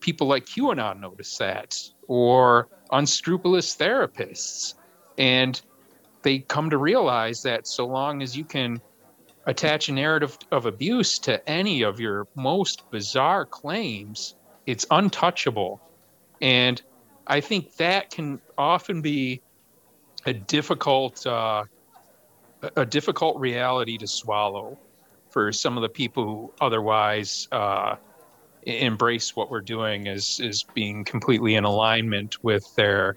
people like QAnon notice that, or unscrupulous therapists. And they come to realize that so long as you can attach a narrative of abuse to any of your most bizarre claims, it's untouchable. And I think that can often be a difficult, uh, a difficult reality to swallow for some of the people who otherwise uh, embrace what we're doing as is being completely in alignment with their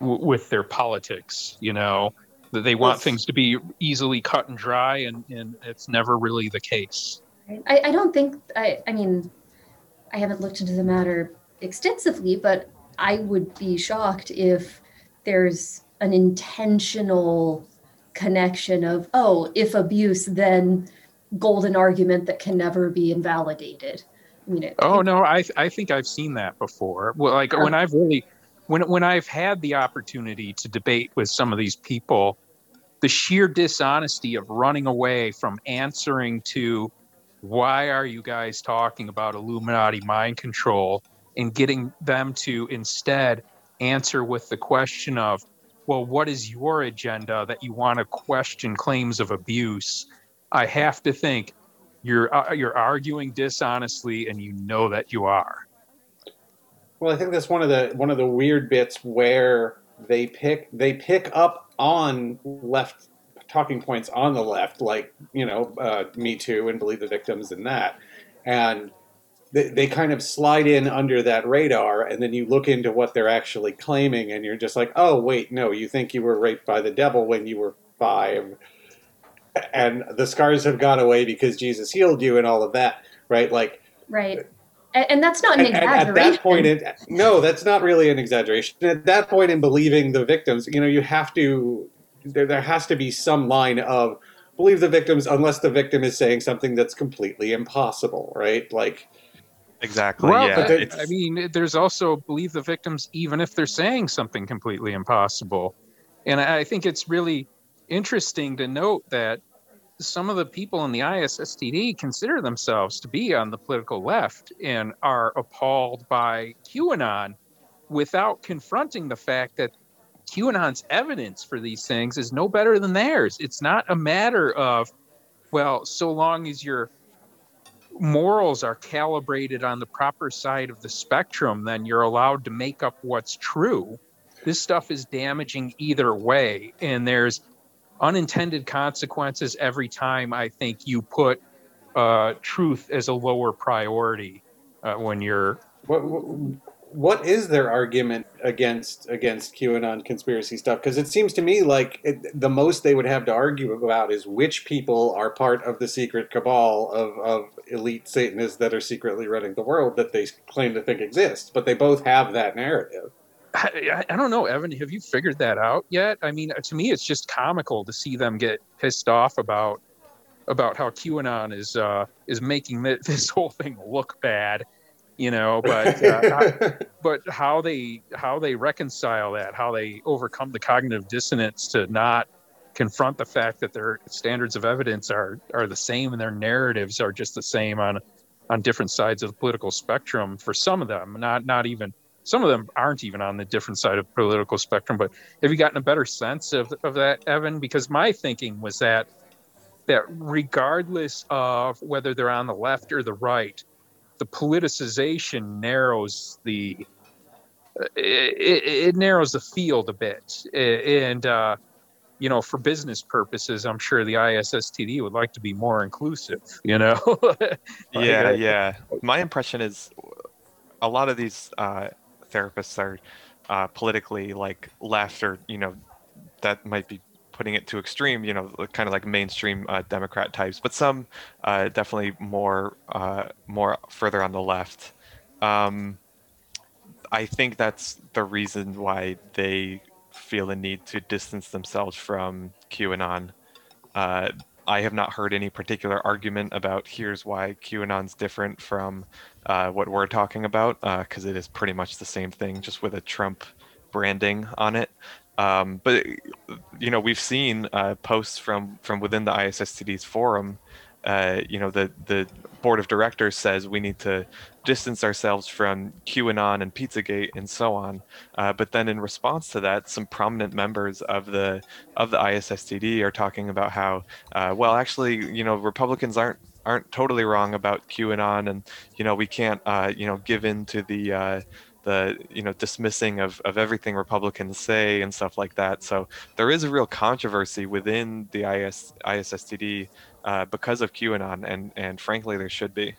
with their politics. You know, that they want Yes. things to be easily cut and dry, and and it's never really the case. I, I don't think I, I mean I haven't looked into the matter extensively, but I would be shocked if there's an intentional connection of oh if abuse then golden argument that can never be invalidated. I mean, it, Oh no, I I think I've seen that before. Well, like when I've really when when I've had the opportunity to debate with some of these people, the sheer dishonesty of running away from answering to why are you guys talking about Illuminati mind control and getting them to instead answer with the question of, well, what is your agenda that you want to question claims of abuse? I have to think you're uh, you're arguing dishonestly and you know that you are. Well, I think that's one of the one of the weird bits where they pick they pick up on left talking points on the left, like you know, uh, Me Too and Believe the Victims and that, and they, they kind of slide in under that radar, and then you look into what they're actually claiming, and you're just like, oh wait, no, you think you were raped by the devil when you were five, and the scars have gone away because Jesus healed you, and all of that, right? Like right. And, and that's not an and, and exaggeration. at that point, it, no, that's not really an exaggeration. At that point, in believing the victims, you know, you have to. There, there has to be some line of believe the victims, unless the victim is saying something that's completely impossible, right? Like, Exactly. Well, yeah. but I mean, there's also believe the victims, even if they're saying something completely impossible. And I I think it's really interesting to note that some of the people in the ISSTD consider themselves to be on the political left and are appalled by QAnon without confronting the fact that QAnon's evidence for these things is no better than theirs. It's not a matter of, well, so long as your morals are calibrated on the proper side of the spectrum, then you're allowed to make up what's true. This stuff is damaging either way. And there's unintended consequences every time I think you put uh, truth as a lower priority uh, when you're. What, what is their argument against against QAnon conspiracy stuff? Because it seems to me like it, the most they would have to argue about is which people are part of the secret cabal of, of elite Satanists that are secretly running the world that they claim to think exists. But they both have that narrative. I, I, don't know, Evan. Have you figured that out yet? I mean, to me, it's just comical to see them get pissed off about about how QAnon is uh, is making this whole thing look bad, you know. But uh, but how they how they reconcile that, how they overcome the cognitive dissonance to not confront the fact that their standards of evidence are are the same and their narratives are just the same on on different sides of the political spectrum for some of them, not not even some of them aren't even on the different side of political spectrum. But have you gotten a better sense of, of that, Evan? Because my thinking was that that regardless of whether they're on the left or the right, the politicization narrows the it, it narrows the field a bit, and uh, you know, for business purposes, I'm sure the ISSTD would like to be more inclusive. You know. yeah, yeah. My impression is a lot of these uh, therapists are uh, politically like left or you know that might be putting it to extreme you know kind of like mainstream uh, democrat types but some uh, definitely more uh, more further on the left. Um, i think that's the reason why they feel the need to distance themselves from qanon. Uh, I have not heard any particular argument about here's why QAnon's different from uh, what we're talking about, because uh, it is pretty much the same thing, just with a Trump branding on it. Um, but you know, we've seen uh, posts from from within the ISSTD's forum uh, you know, the the board of directors says we need to distance ourselves from QAnon and Pizzagate and so on. Uh, but then in response to that, some prominent members of the of the ISSTD are talking about how, uh, well, actually, you know, Republicans aren't aren't totally wrong about QAnon, and you know, we can't, uh, you know, give in to the uh, the you know dismissing of, of everything Republicans say and stuff like that. So there is a real controversy within the IS ISSTD uh, because of QAnon, and and frankly, there should be.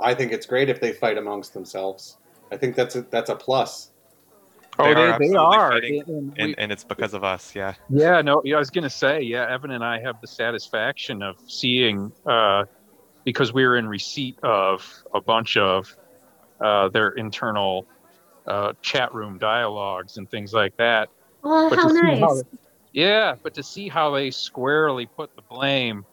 I think it's great if they fight amongst themselves. I think that's a, that's a plus. Oh, they, are, they are. And, and, and, it's because of us, yeah. Yeah, no, Yeah, I was going to say, yeah, Evan and I have the satisfaction of seeing, uh, because we are in receipt of a bunch of uh, their internal uh, chat room dialogues and things like that. Oh, but how nice. How yeah, but to see how they squarely put the blame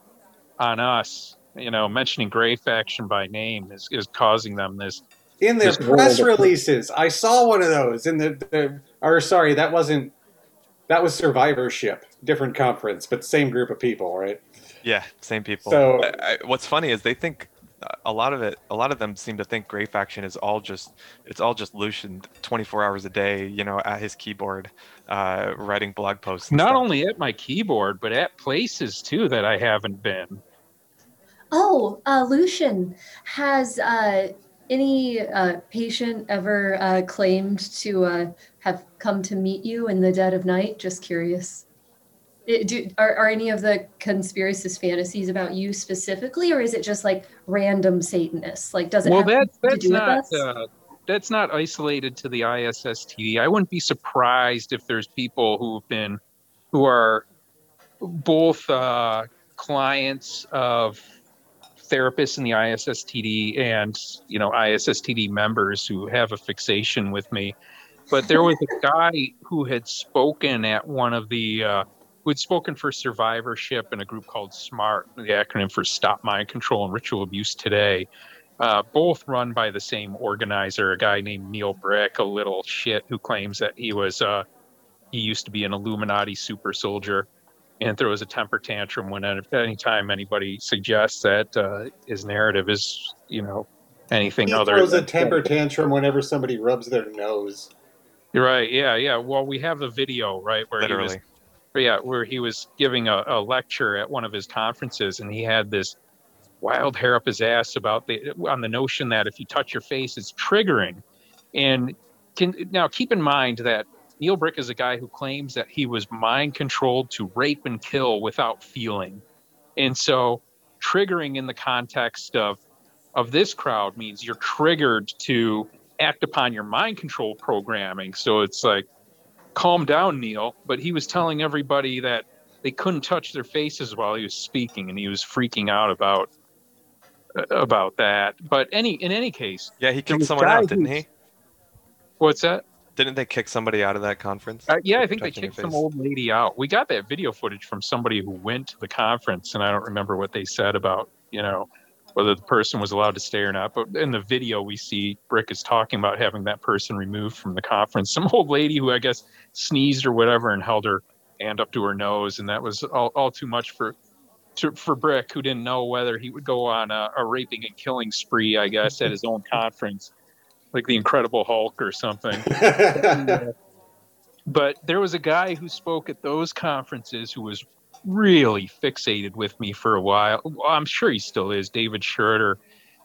on us, you know, mentioning Grey Faction by name is, is causing them this. In their press releases, I saw one of those in the, the, or sorry, that wasn't, that was Survivorship, different conference, but same group of people, right? Yeah, same people. So I, I, what's funny is they think a lot of it a lot of them seem to think grey faction is all just it's all just lucien 24 hours a day you know at his keyboard uh, writing blog posts not stuff. only at my keyboard but at places too that i haven't been oh uh, lucien has uh, any uh, patient ever uh, claimed to uh, have come to meet you in the dead of night just curious it, do, are, are any of the conspiracist fantasies about you specifically, or is it just like random Satanists? Like, does it well, have that, to do not, with us? Uh, that's not isolated to the ISSTD. I wouldn't be surprised if there's people who've been, who are both uh, clients of therapists in the ISSTD and you know ISSTD members who have a fixation with me. But there was a guy who had spoken at one of the uh, who had spoken for survivorship in a group called SMART, the acronym for Stop Mind Control and Ritual Abuse Today, uh, both run by the same organizer, a guy named Neil Brick, a little shit who claims that he was uh, he used to be an Illuminati super soldier. And throws a temper tantrum when anytime anybody suggests that uh, his narrative is, you know, anything He other throws a temper tantrum whenever somebody rubs their nose. You're right. Yeah, yeah. Well, we have a video, right, where he was Literally. yeah, where he was giving a, a lecture at one of his conferences, and he had this wild hair up his ass about the on the notion that if you touch your face, it's triggering. And can now keep in mind that Neil Brick is a guy who claims that he was mind controlled to rape and kill without feeling, and so triggering in the context of of this crowd means you're triggered to act upon your mind control programming. So it's like calm down, Neil. But he was telling everybody that they couldn't touch their faces while he was speaking, and he was freaking out about about that. But any in any case, Yeah, he kicked was someone out, didn't he? what's that? Didn't they kick somebody out of that conference? Uh, yeah, I think they kicked some old lady out. We got that video footage from somebody who went to the conference, and I don't remember what they said about you know whether the person was allowed to stay or not. But in the video, we see Brick is talking about having that person removed from the conference. Some old lady who I guess sneezed or whatever and held her hand up to her nose, and that was all, all too much for. To, for Brick, who didn't know whether he would go on a, a raping and killing spree, I guess, at his own conference, like the Incredible Hulk or something but there was a guy who spoke at those conferences who was really fixated with me for a while. Well, I'm sure he still is, David Shurter.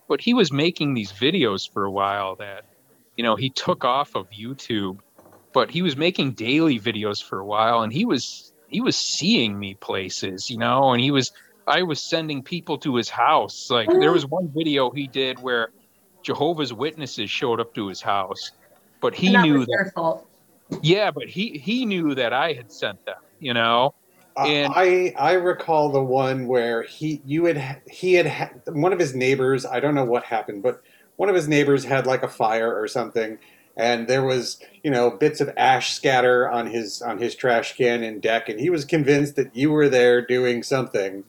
But he was making these videos for a while that, you know, he took off of YouTube, but he was making daily videos for a while and he was he was seeing me places, you know, and he was I was sending people to his house. Like there was one video he did where Jehovah's Witnesses showed up to his house, but he that knew was that their fault. yeah, but he he knew that I had sent them, you know. And- I I recall the one where he you had he had ha- one of his neighbors. I don't know what happened, but one of his neighbors had like a fire or something, and there was you know bits of ash scatter on his on his trash can and deck, and he was convinced that you were there doing something,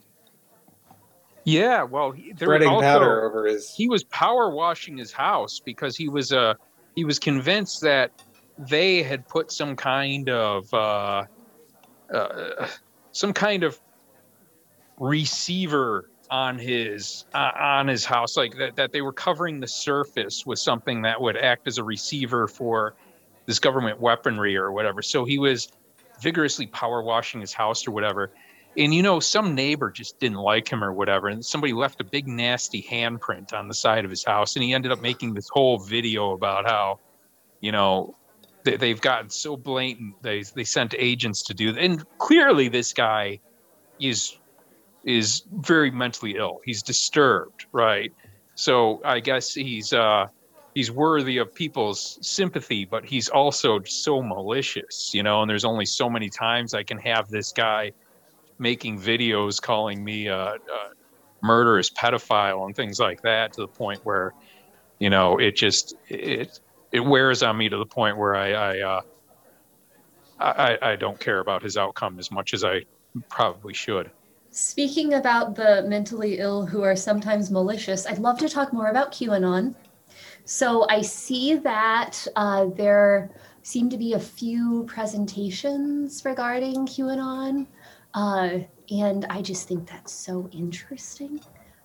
Yeah, well, he, there spreading also, powder over his. he was power washing his house because he was uh he was convinced that they had put some kind of uh, uh some kind of receiver on his uh, on his house like that, that they were covering the surface with something that would act as a receiver for this government weaponry or whatever so he was vigorously power washing his house or whatever and you know some neighbor just didn't like him or whatever and somebody left a big nasty handprint on the side of his house and he ended up making this whole video about how you know they, they've gotten so blatant they they sent agents to do and clearly this guy is is very mentally ill. He's disturbed right? So i guess he's uh he's worthy of people's sympathy but he's also so malicious you know and there's only so many times i can have this guy making videos calling me a, a murderous pedophile and things like that to the point where you know it just it it wears on me to the point where I I, uh, I I don't care about his outcome as much as I probably should. Speaking about the mentally ill who are sometimes malicious, I'd love to talk more about QAnon. So I see that uh, there seem to be a few presentations regarding QAnon, uh, and I just think that's so interesting.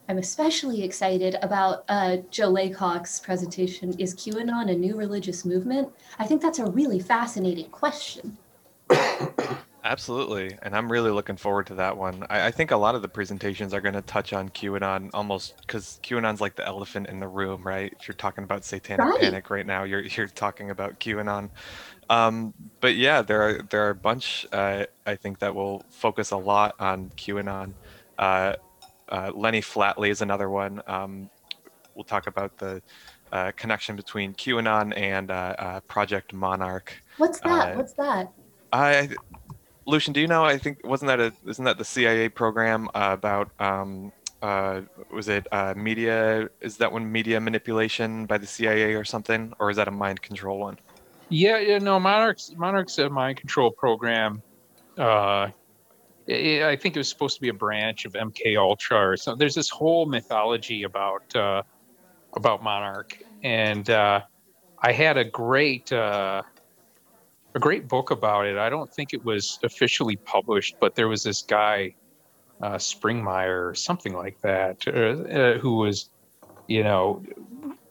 I'm especially excited about uh, Joe Laycock's presentation. Is QAnon a new religious movement? I think that's a really fascinating question. Absolutely, and I'm really looking forward to that one. I, I think a lot of the presentations are going to touch on QAnon almost because QAnon's like the elephant in the room, right? If you're talking about satanic Right. panic right now, you're you're talking about QAnon. Um, but yeah, there are there are a bunch uh, I think that will focus a lot on QAnon. Uh, uh, Lenny Flatley is another one. Um, we'll talk about the uh, connection between QAnon and uh, uh, Project Monarch. What's that? What's that? I, Lucien, do you know? I think wasn't that a isn't that the CIA program uh, about um, uh, was it uh, media? Is that one media manipulation by the CIA or something, or is that a mind control one? Yeah, yeah, no, Monarch's Monarch's a mind control program. Uh, i I think it was supposed to be a branch of MK Ultra or something. There's this whole mythology about uh, about Monarch, and uh, I had a great uh, a great book about it. I don't think it was officially published, but there was this guy, uh, Springmeier or something like that, uh, uh, who was, you know,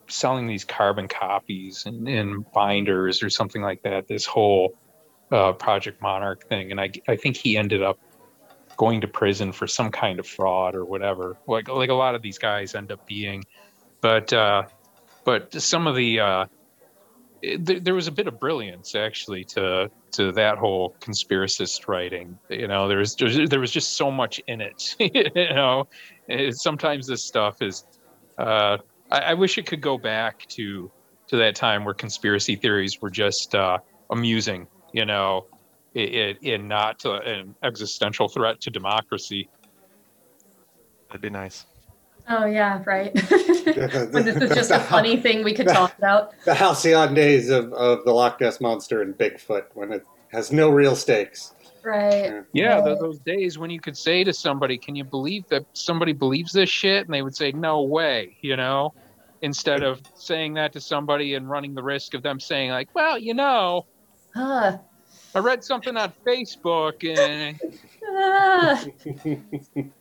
selling these carbon copies in, in binders or something like that. This whole uh, Project Monarch thing, and I I think he ended up going to prison for some kind of fraud or whatever. Like like a lot of these guys end up being, but uh, but some of the uh, it, there was a bit of brilliance actually to to that whole conspiracist writing. You know, there was there was just so much in it. you know, sometimes this stuff is. Uh, I, I, wish it could go back to to that time where conspiracy theories were just uh, amusing. You know, in, not an existential threat to democracy. That'd be nice. Oh yeah, right. when this is just a funny thing we could talk about. The halcyon days of, of the Loch Ness monster and Bigfoot when it has no real stakes. Right. Yeah, right. those days when you could say to somebody, "Can you believe that somebody believes this shit?" and they would say, "No way," you know, instead of saying that to somebody and running the risk of them saying like, "Well, you know." Huh. I read something on Facebook and. Ah.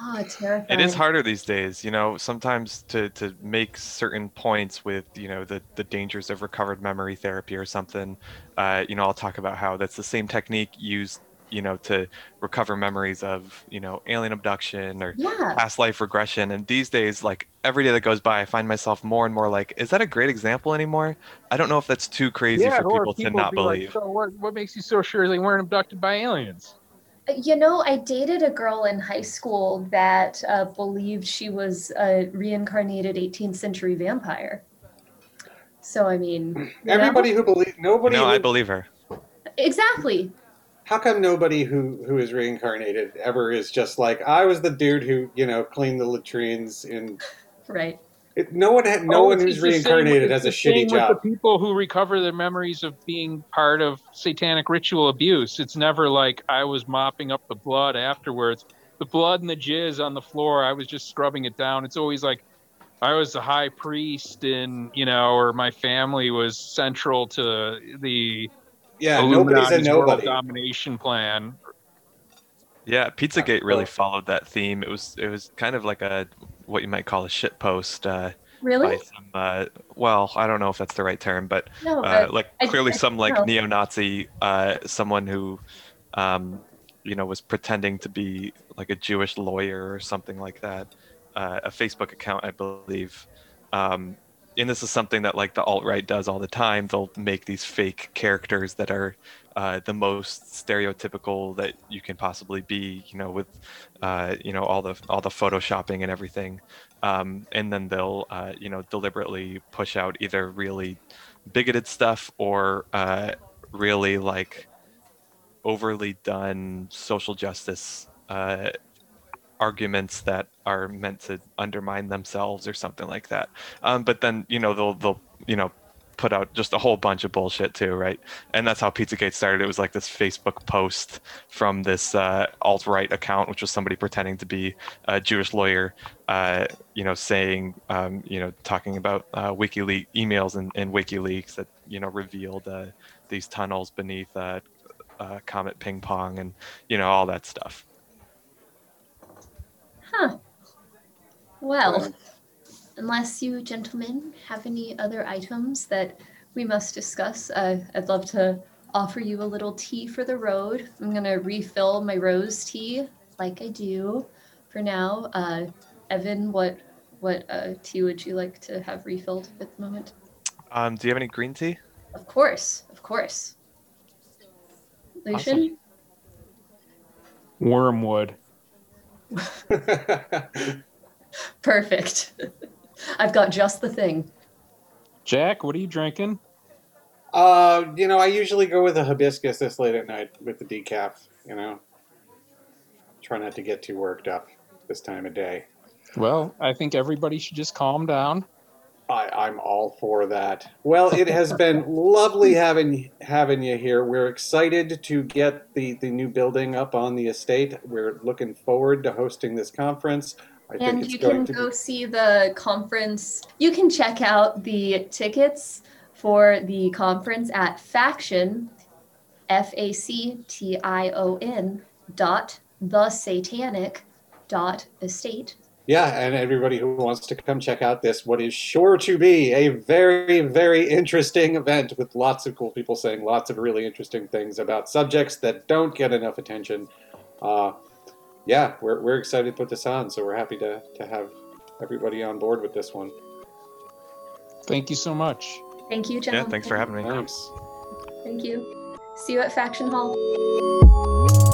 Oh, terrifying. It is harder these days, you know, sometimes to, to make certain points with, you know, the, the dangers of recovered memory therapy or something. Uh, you know, I'll talk about how that's the same technique used you know to recover memories of you know alien abduction or yeah. past life regression and these days like every day that goes by i find myself more and more like is that a great example anymore i don't know if that's too crazy yeah, for people, people to not be believe like, so what, what makes you so sure they weren't abducted by aliens you know, I dated a girl in high school that uh, believed she was a reincarnated 18th century vampire. So, I mean, everybody know? who believes nobody. No, who, I believe her. Exactly how come nobody who who is reincarnated ever is just like I was the dude who you know cleaned the latrines in right. It, no one had, no oh, one who's reincarnated has a shitty job. With the people who recover their memories of being part of satanic ritual abuse, it's never like I was mopping up the blood afterwards. The blood and the jizz on the floor, I was just scrubbing it down. It's always like I was the high priest, and you know, or my family was central to the yeah, nobody's a nobody. domination plan. Yeah, Pizzagate really followed that theme. It was it was kind of like a what you might call a shit post. Uh, really? Some, uh, well, I don't know if that's the right term, but no, uh, like I, clearly I, some like neo-Nazi, uh, someone who, um, you know, was pretending to be like a Jewish lawyer or something like that. Uh, a Facebook account, I believe. Um, and this is something that like the alt right does all the time. They'll make these fake characters that are uh, the most stereotypical that you can possibly be. You know, with uh, you know all the all the photoshopping and everything, um, and then they'll uh, you know deliberately push out either really bigoted stuff or uh, really like overly done social justice uh, arguments that are meant to undermine themselves or something like that. Um, but then you know they'll they'll you know put out just a whole bunch of bullshit too, right? And that's how Pizzagate started. It was like this Facebook post from this uh, alt right account, which was somebody pretending to be a Jewish lawyer, uh, you know, saying, um, you know, talking about uh, WikiLeaks emails and, and WikiLeaks that you know revealed uh, these tunnels beneath uh, uh, Comet Ping Pong and you know all that stuff. Huh. Well, unless you gentlemen have any other items that we must discuss, uh, I'd love to offer you a little tea for the road. I'm gonna refill my rose tea like I do for now. Uh, Evan, what what uh, tea would you like to have refilled at the moment? Um, do you have any green tea? Of course, of course. Lucien? Awesome. Wormwood. Perfect. I've got just the thing. Jack, what are you drinking? Uh, you know, I usually go with a hibiscus this late at night with the decaf. You know, try not to get too worked up this time of day. Well, I think everybody should just calm down. I, I'm all for that. Well, it has been lovely having having you here. We're excited to get the, the new building up on the estate. We're looking forward to hosting this conference. I and you can go be... see the conference. You can check out the tickets for the conference at faction, F A C T I O N dot the satanic dot estate. Yeah, and everybody who wants to come check out this, what is sure to be a very, very interesting event with lots of cool people saying lots of really interesting things about subjects that don't get enough attention. Uh, yeah, we're, we're excited to put this on, so we're happy to, to have everybody on board with this one. Thank you so much. Thank you, Yeah, thanks for having me. Thanks. Thank you. See you at Faction Hall.